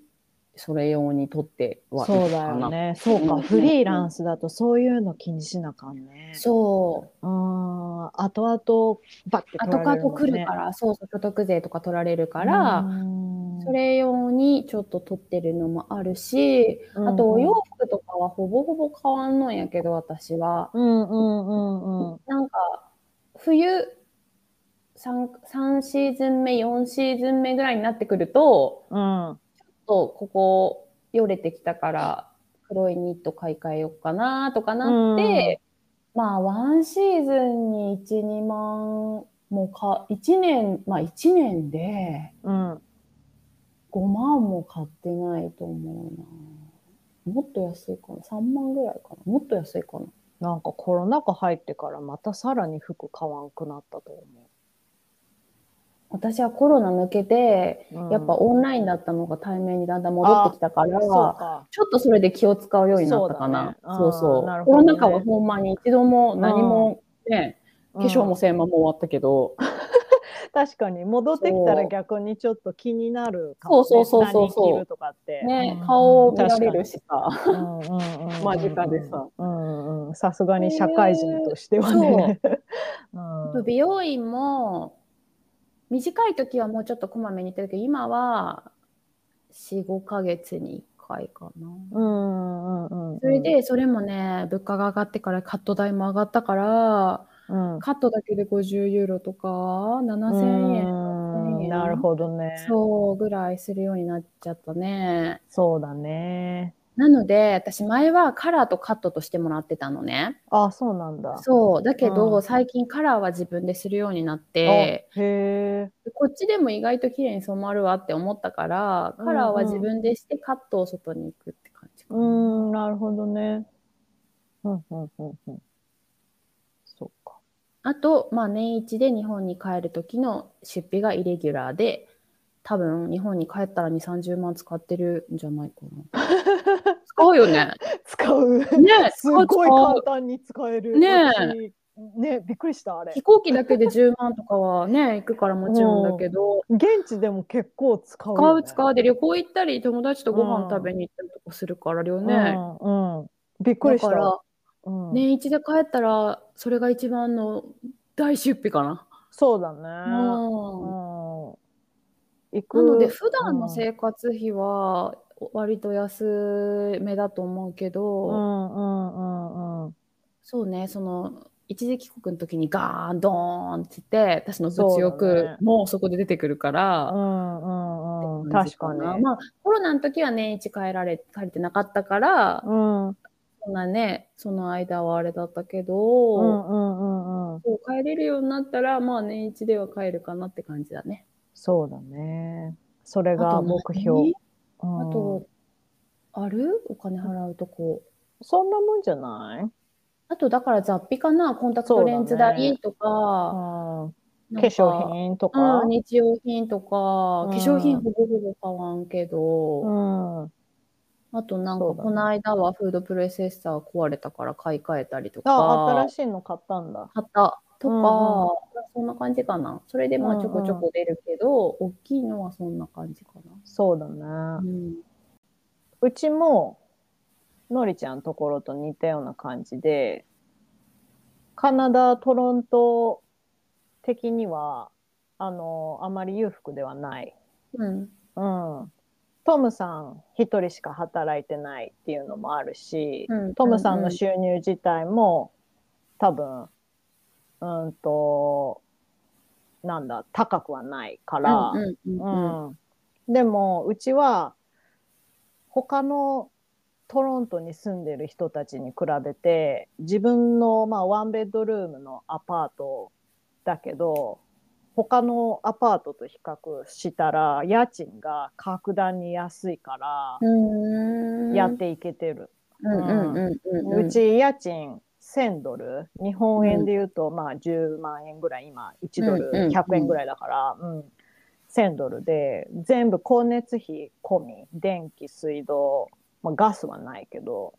それ用に取ってはそうだ。よね。そうか。うんフリーランスだとそういうの気にしなあかんね。そう。うーん。後々、バッて取後られるもんね。々来るから、そうそう、所得税とか取られるから、それ用にちょっと取ってるのもあるし、あとお洋服とかはほぼほぼ変わんのんやけど、私は。うんうんうんうん。なんか、冬3、3シーズン目、4シーズン目ぐらいになってくると、うん。とここよれてきたから、黒いニット買い替えようかなとかなって、まあ、ワンシーズンに1、2万もか、1年、まあ1年でうん。5万も買ってないと思うな。もっと安いかな ?3 万ぐらいかなもっと安いかななんかコロナ禍入ってからまたさらに服買わんくなったと思私はコロナ抜けて、う。うんやっぱオンラインだったのが対面にだんだん戻ってきたから、か。ちょっとそれで気を使うようになったかな。そうだねそうそうねコロナ禍はほんまに一度も何もね、化粧もせんまも終わったけど、(laughs) 確かに戻ってきたら逆にちょっと気になるかも、ね。そうそうそうそうとかって。ね、うん顔を見られる。しさ。(laughs) 間近でさ。うんうん。さすがに社会人としてはね。(laughs) うん美容院も、短い時はもうちょっとこまめに行ってるけど、今は4、5ヶ月に1回かな。うんうんうん。それ、で、それもね、物価が上がってからカット代も上がったから、うん。カットだけで50ユーロとか、7000円、うん円なるほどね。そうぐらいするようになっちゃったね。そうだね。なので、私前はカラーとカットとしてもらってたのね。あ、そうなんだ。そう。だけど、うん最近カラーは自分でするようになっあて、へえ。こっちでも意外と綺麗に染まるわって思ったから、カラーは自分でしてカットを外に行くって感じかな。うん、なるほどね。うんうんうんうん。そうか。あと、まあ年一で日本に帰る時の出費がイレギュラーで、多分日本に帰ったら2、30万使ってるんじゃないかな。(laughs) 使うよね。使う。ねすごい簡単に使える。ねえ私ねびっくりした、あれ飛。行機だけで10万とかはね、(laughs) 行くからもちろんだけど、現地でも結構使うね。う使うで旅行行ったり友達とご飯食べに行ったりとかするからよね。うん、うん。びっくりした。だから、うん、年一で帰ったら、それが一番の大出費かな。そうだね。うんうん。行くなので、普段の生活費は割と安めだと思うけど、うんうんうんうん。そうね、その、一時帰国の時にガーン、ドーンって言って、私の物欲ねもそこで出てくるから、うんうん確かに。まあ、コロナの時は年一帰られ、帰れてなかったから、うん。うんそんなね、その間はあれだったけうど、んうんうん。そう帰れるようになったら、まあ年一では帰るかなって感じだね。そうだね。それがあと何？目標。うん。あと、ある？お金払うとこ。そんなもんじゃない？あと、だから雑費かな？コンタクトレンズ代とか、化粧品とか？うん、日用品とか、うん。化粧品ほぼほぼ買わんけど、うん。あとなんか、この間はフードプロセッサー壊れたから買い替えたりとか、あ、新しいの買ったんだ。買った。とか、うんそんな感じかな。それでまあちょこちょこ出るけど、大きいのはそんな感じかそうだね。な。うん。うちも、のりちゃんのところと似たような感じで、カナダ、トロント的には、あの、あまり裕福ではない。うん。うん。トムさん一人しか働いてないっていうのもあるし、うんトムさんの収入自体も多分、うんと、なんだ、高くはないから、でもうちは他のトロントに住んでる人たちに比べて自分の、まあ、ワンベッドルームのアパートだけど他のアパートと比較したら家賃が格段に安いからうん。やっていけてる。うんうんうんうんうん。うち家賃1000ドル？日本円で言うとまあ10万円ぐらい今1ドルうんうん100円ぐらいだから、うん。1000ドルで全部光熱費込み電気水道、まあ、ガスはないけど、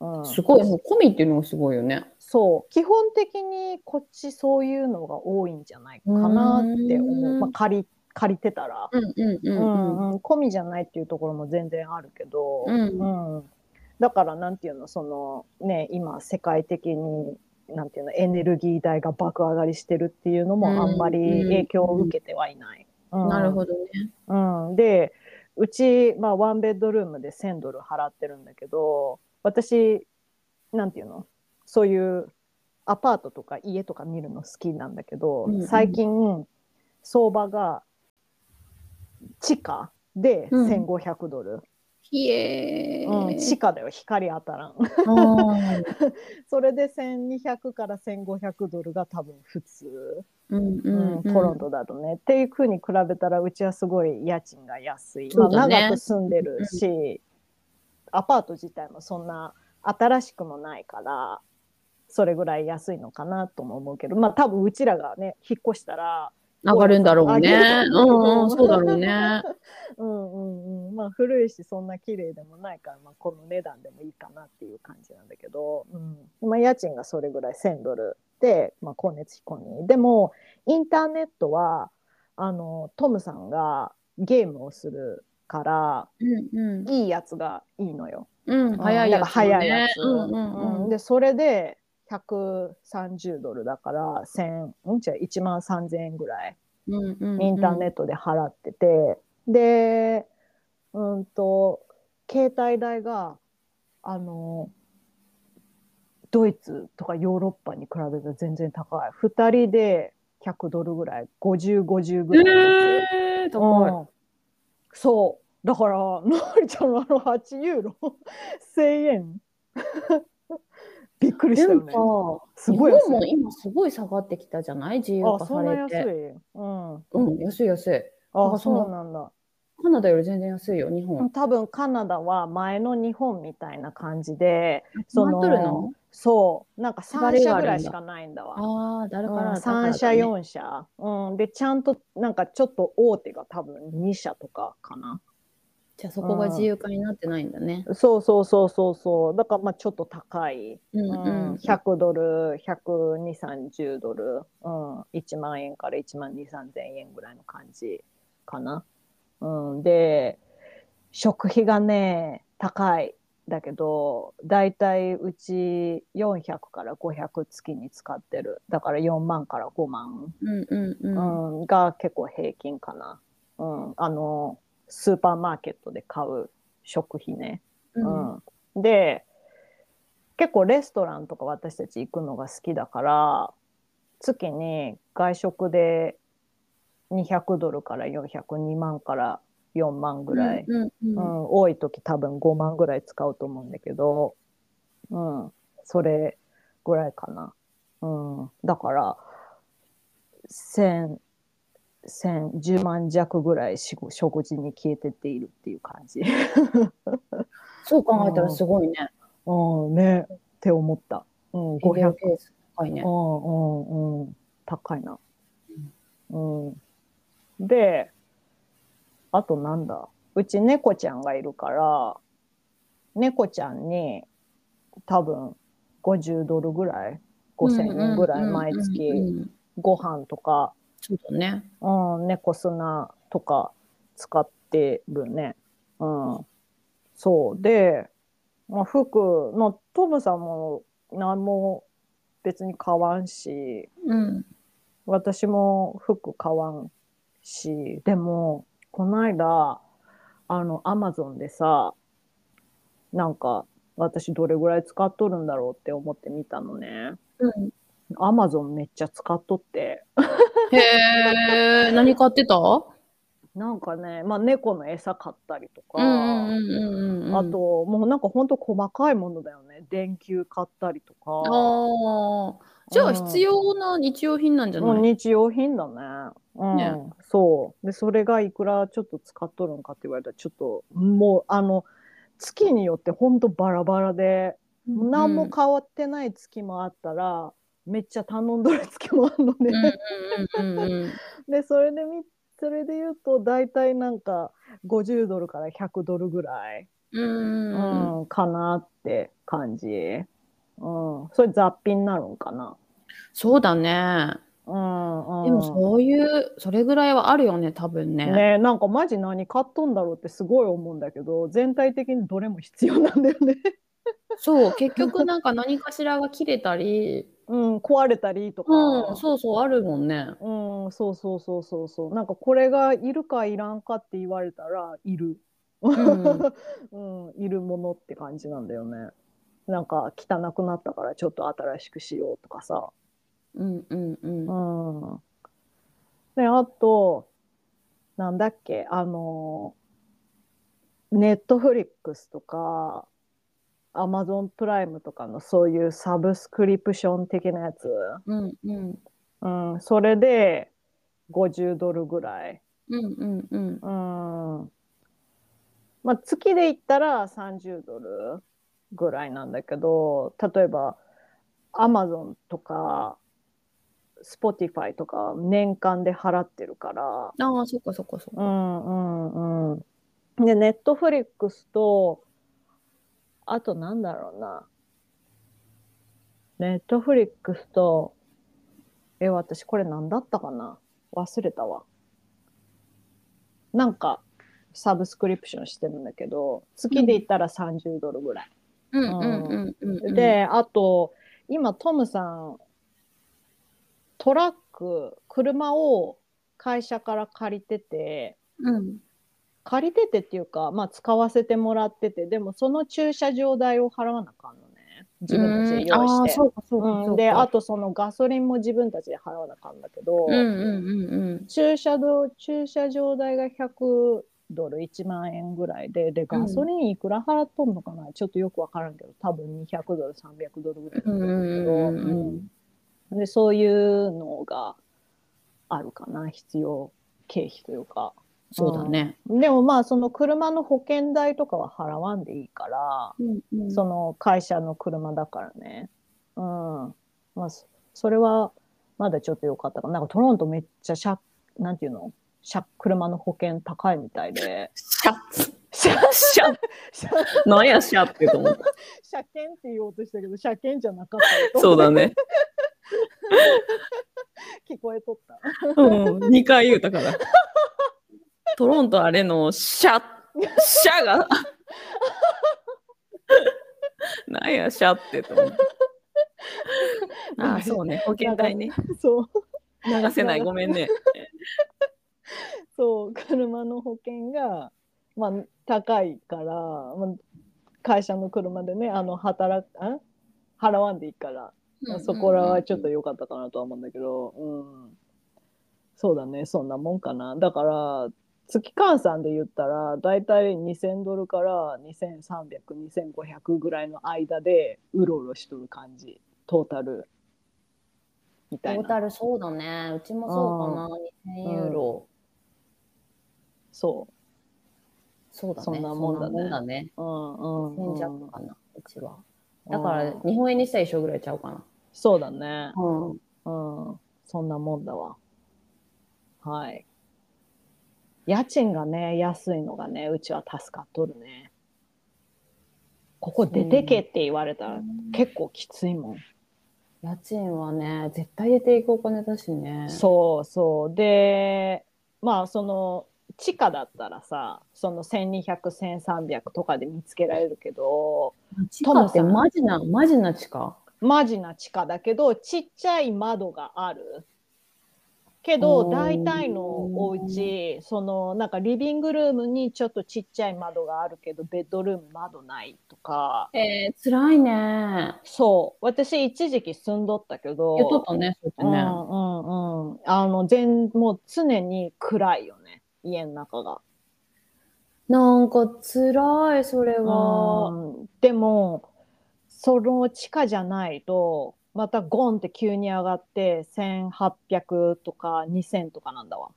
うん、すごい、もう込みっていうのがすごいよね。そう。基本的にこっちそういうのが多いんじゃないかなって思う、うん。まあ、借り借りてたら、うんうんううん。うん。んうん、込みじゃないっていうところも全然あるけど、うん。うんだからなんていうのそのね今世界的になんていうのエネルギー代が爆上がりしてるっていうのもあんまり影響を受けてはいない。うん。なるほどね。うん、でうち、まあ、ワンベッドルームで1000ドル払ってるんだけど私なんていうのそういうアパートとか家とか見るの好きなんだけど、うんうん。最近相場が地下でうん。1500ドル、ひえ。うんー。地下だよ光当たらん。(laughs) それで1200から1500ドルが多分普通、うんううん。んトロントだとね。っていうふうに比べたらうちはすごい家賃が安い。まあ、長く住んでるし、アパート自体もそんな新しくもないからそれぐらい安いのかなとも思うけど。まあ多分うちらがね引っ越したら上がるんだろうね。うんうん、そうだろうね。(laughs) うんうんうんまあ古いしそんな綺麗でもないから、まあ、この値段でもいいかなっていう感じなんだけど、うんまあ、家賃がそれぐらい1000ドルで、まあ、光熱費込みでもインターネットはあのトムさんがゲームをするからうんうん。いいやつがいいのよ。うん、早いやつ、ね。早いやつ、うんうんうん。でそれで130ドルだから1000ん？じゃ1万3000円ぐらいうんうんうんインターネットで払ってて、で、うんと、携帯代が、あの、ドイツとかヨーロッパに比べて全然高い。2人で100ドルぐらい、50、50ぐらい。えー、高い。うんそう。だから、のりちゃんのあの8ユーロ、1000円。びっくりしでたよもね。さ、すごい安い日本も今すごい下がってきたじゃない？自由あ、化そんなされて。安い。うん。うん、安い安い。あ、あそそううなんだ。カナダより全然安いよ、日本。多分カナダは前の日本みたいな感じで、そ待っとるの？そう、なんか3縛り社ぐらいしかないんだわ。ああ、誰かうん、ら3社、4社、うん。で、ちゃんとなんかちょっと大手が多分2社とかかな。じゃあそこが自由化になってないんだね。そうそうそうそうそう。だからまあちょっと高い。うんううんん。100ドル、120、30ドル、うん、1万円から1万2、3000円ぐらいの感じかな。うん、で、食費がね、高い。だけど、だいたいうち400から500月に使ってる。だから4万から5万、うんうんううん。ん、が結構平均かな。うん、あの、スーパーマーケットで買う食費ね。うん。うん、で結構レストランとか私たち行くのが好きだから月に外食で200ドルから4002万から4万ぐらい、うんううん。んうん。多い時多分5万ぐらい使うと思うんだけど、うん、それぐらいかな、うん、だから1000 1000 10万弱ぐらいし食事に消えてっているっていう感じ。(laughs) そう考えたらすごいね。うん、ね、って思った。うん、医療500。ケース高いねう。ん、うん、うん。高いな。うん。で、あとなんだ。うち猫ちゃんがいるから、猫ちゃんに多分50ドルぐらい5000円ぐらい毎うん月ご飯とか、そうだね。うん、猫砂とか使ってるね。うん。そう。で、まあ、服、まあ、トムさんも何も別に買わんし、うん。私も服買わんし、でも、この間、あの、アマゾンでさ、なんか、私どれぐらい使っとるんだろうって思って見たのね。うん、アマゾンめっちゃ使っとって。へえ、何買ってた？なんかね、まあ猫の餌買ったりとか、うんうんうんうんうん。あと、もうなんかほんと細かいものだよね。電球買ったりとか。ああ。じゃあ必要な日用品なんじゃない、もう日用品だね。うん、ねそう。で、それがいくらちょっと使っとるんかって言われたら、ちょっと、もう、あの、月によってほんとバラバラで、何も変わってない月もあったら、めっちゃ頼んどる月もあるのうんね。(laughs) で、それでみ、それで言うと、大体なんか50ドルから100ドルぐらい、うん、かなって感じ。うん。それ雑品になるんかな。そうだね。うん、うん。でもそういう、それぐらいはあるよね、多分ね。ねなんかマジ何買っとんだろうってすごい思うんだけど全体的にどれも必要なんだよね。そう、結局なんか何かしらが切れたり、うん壊れたりとか。うん、そうそう、あるもんね。うんそうそうそうそうそうなんかこれがいるかいらんかって言われたらいる。ん (laughs) うん、いるものって感じなんだよね。なんか汚くなったからちょっと新しくしようとかさ。うんうんうん。うん。で、あと、なんだっけ、あの、ネットフリックスとか、アマゾンプライムとかのそういうサブスクリプション的なやつ、うんうん。うん、それで50ドルぐらい。うんうんうん。うん。まあ、月で言ったら30ドルぐらいなんだけど、例えば、アマゾンとか、スポティファイとか年間で払ってるから、ああ、そっかそっかそっか。うんうんうん。で、ネットフリックスと、あとなんだろうな。ネットフリックスと、え、私これ何だったかな？忘れたわ。なんか、サブスクリプションしてるんだけど、月で言ったら30ドルぐらい。で、あと、今、トムさん、トラック、車を会社から借りてて、うん。借りててっていうか、まあ、使わせてもらってて、でもその駐車場代を払わなあかんのね。自分たちで用意ああ、して。そうん、で、あとそのガソリンも自分たちで払わなあかんだけど、うんうんうんうん。駐車場、駐車場代が100ドル、1万円ぐらいで、で、ガソリンいくら払っとんのかな、ちょっとよくわからんけど、多分200ドル、300ドルぐらいだけど、うんうんうんうんで、そういうのがあるかな、必要経費というか。そうだね。でもまあ、その車の保険代とかは払わんでいいから、うんうん。その会社の車だからね。うん。まあ、そそれはまだちょっと良かったかな。なんかトロントめっちゃ車、なんていうの？車車の保険高いみたいで。車シャッ？何やシャッ？ってと思った。車検って言おうとしたけど、車検じゃなかった。そうだ。ね。聞こえとった。うん、2回言うたから。トロントあれのシャッ、シャが。(laughs) なんやシャってと思っあ、そうね。保険代ね。そう。流せない。ごめんね。そう、車の保険が、まあ、高いから、まあ、会社の車でね、あの、働く、あ払わんでいいから、まあそこらはちょっと良かったかなとは思うんだけど、うん。そうだね、そんなもんかな。だから、月換算で言ったら、だいたい2000ドルから2300、2500ぐらいの間で、うろうろしとる感じ。トータル。みたいな。トータルそうだね。うちもそうかな。2000ユーロ。そそうだね。そんなもんだねそんだね。う。うんうん、うん。1000弱かな、うちは。だから、日本円にしたら一緒ぐらいちゃうかな。そうだね。うん。うん。そんなもんだわ。はい。家賃がね、安いのがね、うちは助かっとるね。ここ出てけって言われたら結構きついもん。家賃はね、絶対入れていくお金だしね。そうそう。で、まあその地下だったらさ、その1200、1300とかで見つけられるけど、地下ってマジな、マジな地下？マジな地下だけど、ちっちゃい窓がある。けど、大体のお家、そのなんかリビングルームにちょっとちっちゃい窓があるけど、ベッドルーム窓ないとか。えー、辛いね。そう。私一時期住んどったけど、言っとったね、そうやってね。うんうんうん。あの、全、もう常に暗いよね。家の中が。なんか辛い、それは。うんでも、その地下じゃないと、またゴンって急に上がって、1800とか2000とかなんだわ。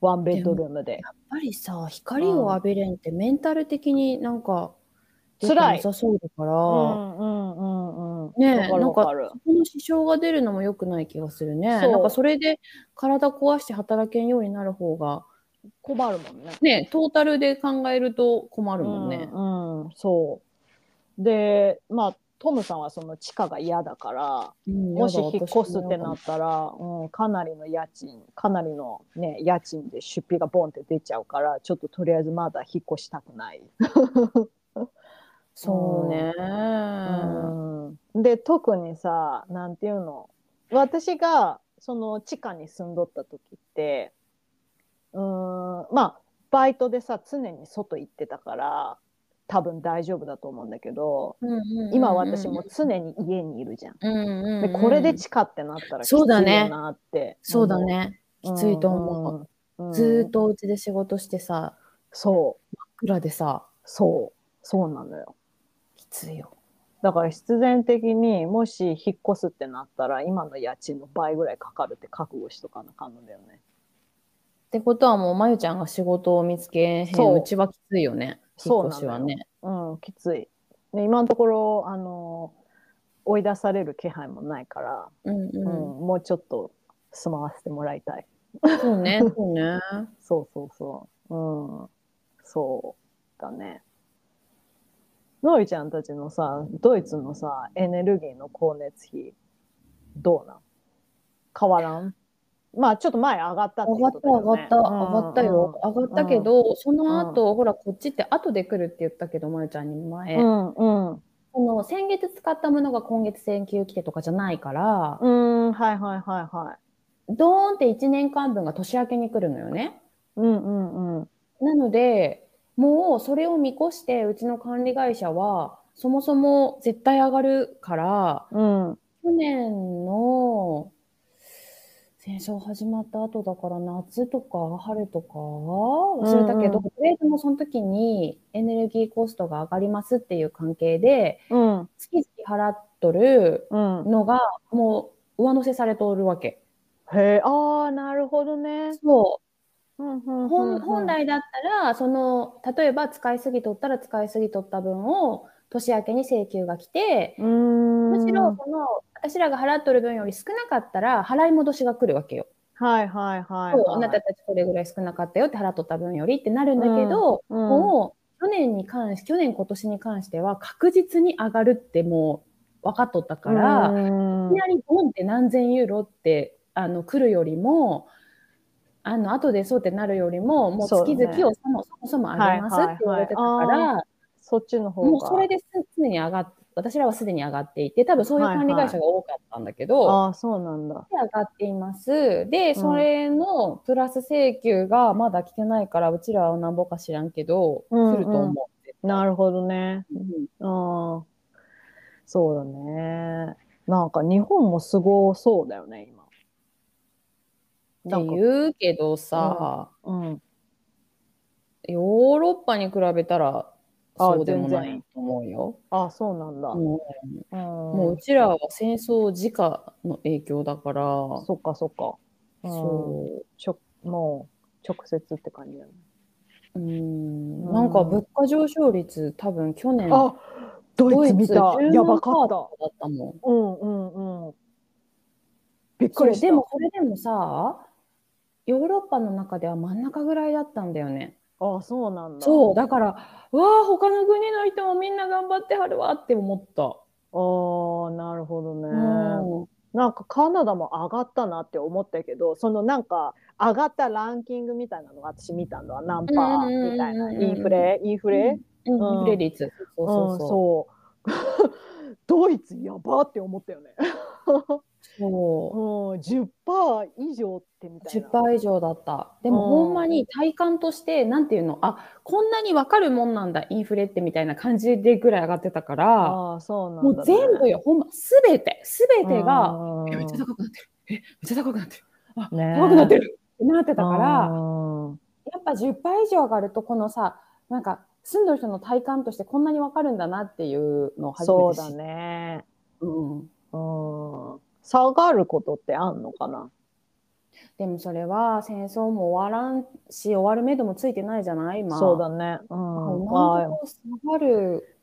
ワンベッドルームで。やっぱりさ、光を浴びれんってメンタル的になんか、辛い良さそうだから、うんうんうんうん。ねえわか。そこの支障が出るのも良くない気がするね。そうなんかそれで体壊して働けんようになる方が、困るもんね。ね、トータルで考えると困るもんね。うん、うん、そう。で、まあ、トムさんはその地下が嫌だから、うんもし引っ越すってなったら、うん、かなりの家賃、かなりのね、家賃で出費がボンって出ちゃうから、ちょっととりあえずまだ引っ越したくない。そうね。うん、で、特にさ、なんていうの、私がその地下に住んどった時って、うん、まあ、バイトでさ、常に外行ってたから、多分大丈夫だと思うんだけど、うんうんうんうん今私も常に家にいるじゃん。うんうんうんでこれで地下ってなったらきついよそうだねなってそうだね。思う。きついと思う。うん。うんずーっとお家で仕事してさ、そう、蔵でさ、そう、そうなのよ。きついよ。だから必然的にもし引っ越すってなったら今の家賃の倍ぐらいかかるって覚悟しとかなあかんのだよね。ってことはもう、まゆちゃんが仕事を見つけへんそううちはきついよね。そうなのよ越しはね。うん、きつい。で今のところ、あの、追い出される気配もないから、うんうんうもうちょっと住まわせてもらいたい。ん。そうね、(laughs) そうね。そうそうそう。うん。そうだね。のりちゃんたちのさ、ドイツのさ、エネルギーの光熱費、どうなん？変わらん？まあちょっと前上がったって上がった、上がった、上がったよ。上がったけど、その後、ほら、こっちって後で来るって言ったけど、まゆちゃんに前。うんうん。この先月使ったものが今月請求来てとかじゃないから、うん、はいはいはいはい。ドーンって1年間分が年明けに来るのよね。うんうんうん。なので、もうそれを見越して、うちの管理会社は、そもそも絶対上がるから、うん。去年の戦争始まった後だから夏とか春とか？忘れたけど、うんとりあえずもうその時にエネルギーコストが上がりますっていう関係で、うん。月々払っとるうん。のがもう上乗せされとるわけ。へえ、ああ、なるほどね。そう。うんうん本本来だったら、その、例えば使いすぎとったら使いすぎとった分を年明けに請求が来て。むしろその、私らが払っとる分より少なかったら払い戻しが来るわけよ。はいはいはい、はい。あなたたちこれぐらい少なかったよって払っとった分よりってなるんだけど、うんもう去年に関し、去年今年に関しては確実に上がるってもう分かっとったから、うんいきなりボンって何千ユーロってあの来るよりも、あの後でそうってなるよりも、もう月々をそもそもそも上げますって言われてたから、そっちの方が。もうそれです常に上がっ私らはすでに上がっていて、多分そういう管理会社が多かったんだけど、ああ、そうなんだ。上がっています。で、それのプラス請求がまだ来てないから、うちらはなんぼか知らんけど、うんうん来ると思う。なるほどね。うんうん。そうだね。なんか日本もすごそうだよね、今。って言うけどさ、うん。ヨーロッパに比べたらあそうでもないと思うよ。あそうなんだ。もうん。うもううちらは戦争直の影響だから、そっかそっか。うんそちょもう直接って感じだね。う。うんうんなんか物価上昇率多分去年、あドイツ見た。10やばかった。だったもん。うんうんうん。びっくりした。でもそれでもさ、ヨーロッパの中では真ん中ぐらいだったんだよね。あそうなんだ。そう、だから、わあ、他の国の人もみんな頑張ってはるわって思った。ああ、あ、なるほどね。うんなんかカナダも上がったなって思ったけど、そのなんか上がったランキングみたいなのが私見たのは何パーみたいな。うんうんうんうんインフレインフレ？うん、うんインフレ率。そうそううんそう。そう。(laughs) ドイツやばって思ったよね。そううん、10%以上ってみたいな。10%以上だった。でもうんほんまに体感として、なんていうの、あこんなに分かるもんなんだ、インフレってみたいな感じでぐらい上がってたから、ああ、そうなんだ、ね。もう全部よ、ほんま、すべて、すべてが、めっちゃ高くなってる。え、めっちゃ高くなってる。あ、ね高くなってる。ってなってたから、うんやっぱ10%以上上がると、このさ、なんか、住んでる人の体感としてこんなに分かるんだなっていうのを初そうだめて知った。ね。うん。うん。下がることってあんのかな？でもそれは戦争も終わらんし、終わる目処もついてないじゃない？今。そうだね。うん。下がる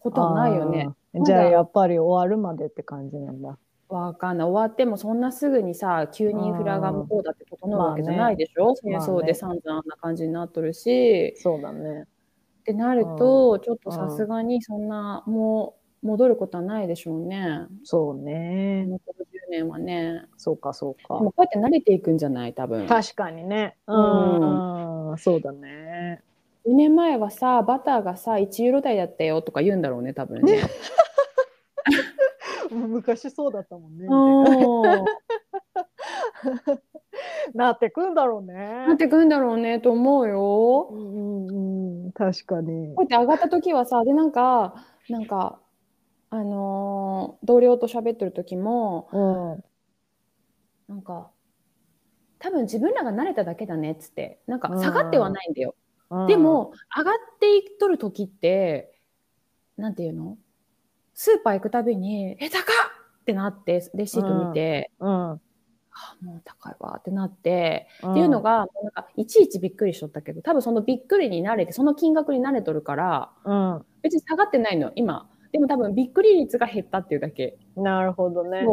ことはないよね。じゃあやっぱり終わるまでって感じなんだ。わかんない。終わってもそんなすぐにさ、急にインフラが向こうだって整うわけじゃないでしょ、戦まあね争で散々な感じになっとるし。そうだね。ってなると、ちょっとさすがにそんな、もう戻ることはないでしょうね。そうね。残る10年はね。そうかそうかで。もこうやって慣れていくんじゃない？多分。確かにね。うん。そうだね。10年前はさ、バターがさ、1ユーロ台だったよとか言うんだろうね、多分ね。(laughs) 昔そうだったもんね。うん (laughs) なってくんだろうね。なってくんだろうねと思うよ。うんうんうん。確かにこう。やって上がった時はさ、で、なんか、なんか、あのー同僚と喋ってる時も、うん。なんか、多分自分らが慣れただけだねっつって、なんかうん下がってはないんだよ。うんで、も、上がっていっとる時って、なんていうの？スーパー行くたびに、え、高っってなって、レシート見て、うん。あもう高いわってなって、っっていうの、が、なんかいちいちびっくりしとったけど、多分そのびっくりに慣れて、その金額に慣れとるから、うん。別に下がってないの、今。でも多分びっくり率が減ったっていうだけ。なるほどね。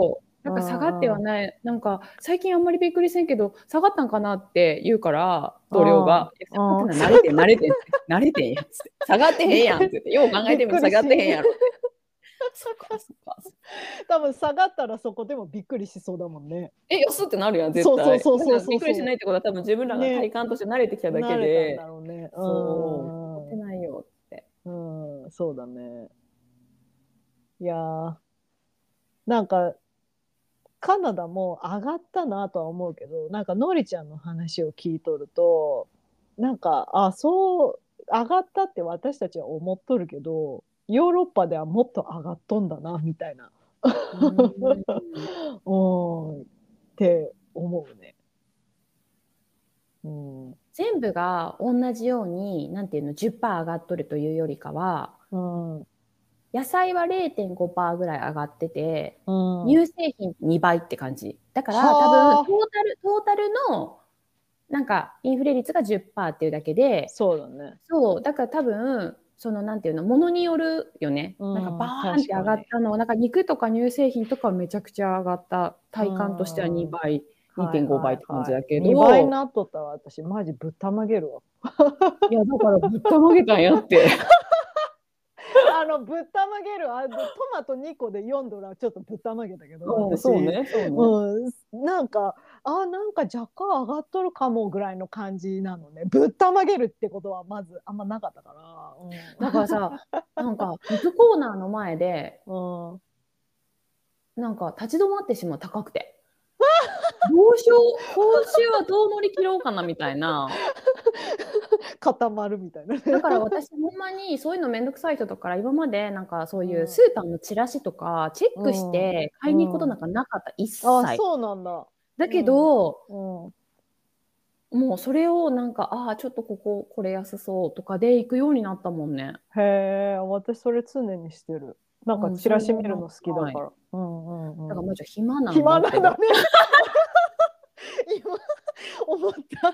なんか下がってはない。なんか最近あんまりびっくりせんけど、下がったんかなって言うから、同僚が。いや下がってない慣れてん、慣れてん。慣れてんやつって。(laughs) 下がってへんやんって言って。よう考えてみたら下がってへんやろ。(laughs) そそ。多分下がったらそこでもびっくりしそうだもんね。え、安ってなるやん、絶対。そうそうそうそうそうだからびっくりしないってことは多分自分らが体感として慣れてきただけ慣れでたんだ、ろうね。そう。ってないよって。うん、うん、そうだね。いやー。なんかカナダも上がったなとは思うけどなんかのりちゃんの話を聞いとるとなんかあそう上がったって私たちは思っとるけどヨーロッパではもっと上がっとんだなみたいな、うん、(laughs) って思うね。うん。全部が同じように、なんていうの、10%上がっとるというよりかは、うん野菜は0.5%ぐらい上がってて、うん乳製品2倍って感じ。だからはあ多分トータル、トータルの、なんかインフレ率が10%っていうだけで、そうだね。そう、だから多分、そのなんていうの、ものによるよね。うんなんかバーンって上がったの、なんか肉とか乳製品とかはめちゃくちゃ上がった。体感としては2倍、2.5倍って感じだけど。2倍になっとったら私マジぶったまげるわ。いや、だからぶったまげたんやって。(laughs) (laughs) あのぶったまげるあのトマト2個で4ドルちょっとぶったまげたけど私そうね、そうね。うん、なんかあなんか若干上がっとるかもぐらいの感じなのねぶったまげるってことはまずあんまなかったから、だからさ、なんか肉コーナーの前で、うんうん、なんか立ち止まってしまう高くて。どうしよう、今週はどう乗り切ろうかなみたいな。(laughs) 固まるみたいなね。だから私ほんまにそういうのめんどくさい人とから今までなんかそういううん。スーパーのチラシとかチェックして買いに行くことなんかなかった、一切。あそうなんだ、だけど、うん、もうそれをなんか、ああ、ちょっとこここれ安そうとかで行くようになったもんね。へえ私それ常にしてる。なんかうんチラシ見るの好きだから、うんうんうんだからまあちょっと暇なんだ暇なんだね。(laughs) 今思った。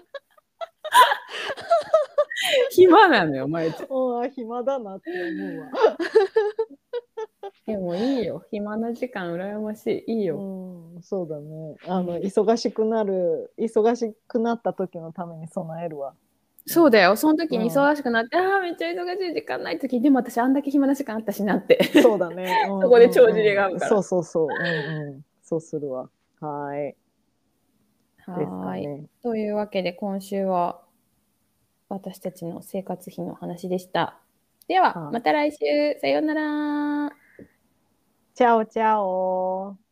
(laughs) 暇なのよ、お前ちあ。暇だなって思うわ。(laughs) でもいいよ、暇な時間羨ましい、いいよ。うん、そうだね。あの、忙しくなる、忙しくなった時のために備えるわ。そうだよ、その時に忙しくなって、うん、ああ、めっちゃ忙しい時間ない時、でも私、あんだけ暇な時間あったしなって。そうだね。うんうんうん、そこで帳尻があるから。そうそうそう。うんうん、そうするわ。はい。はい、ね、というわけで、今週は私たちの生活費の話でした。では、また来週。さようなら。チャオチャオ。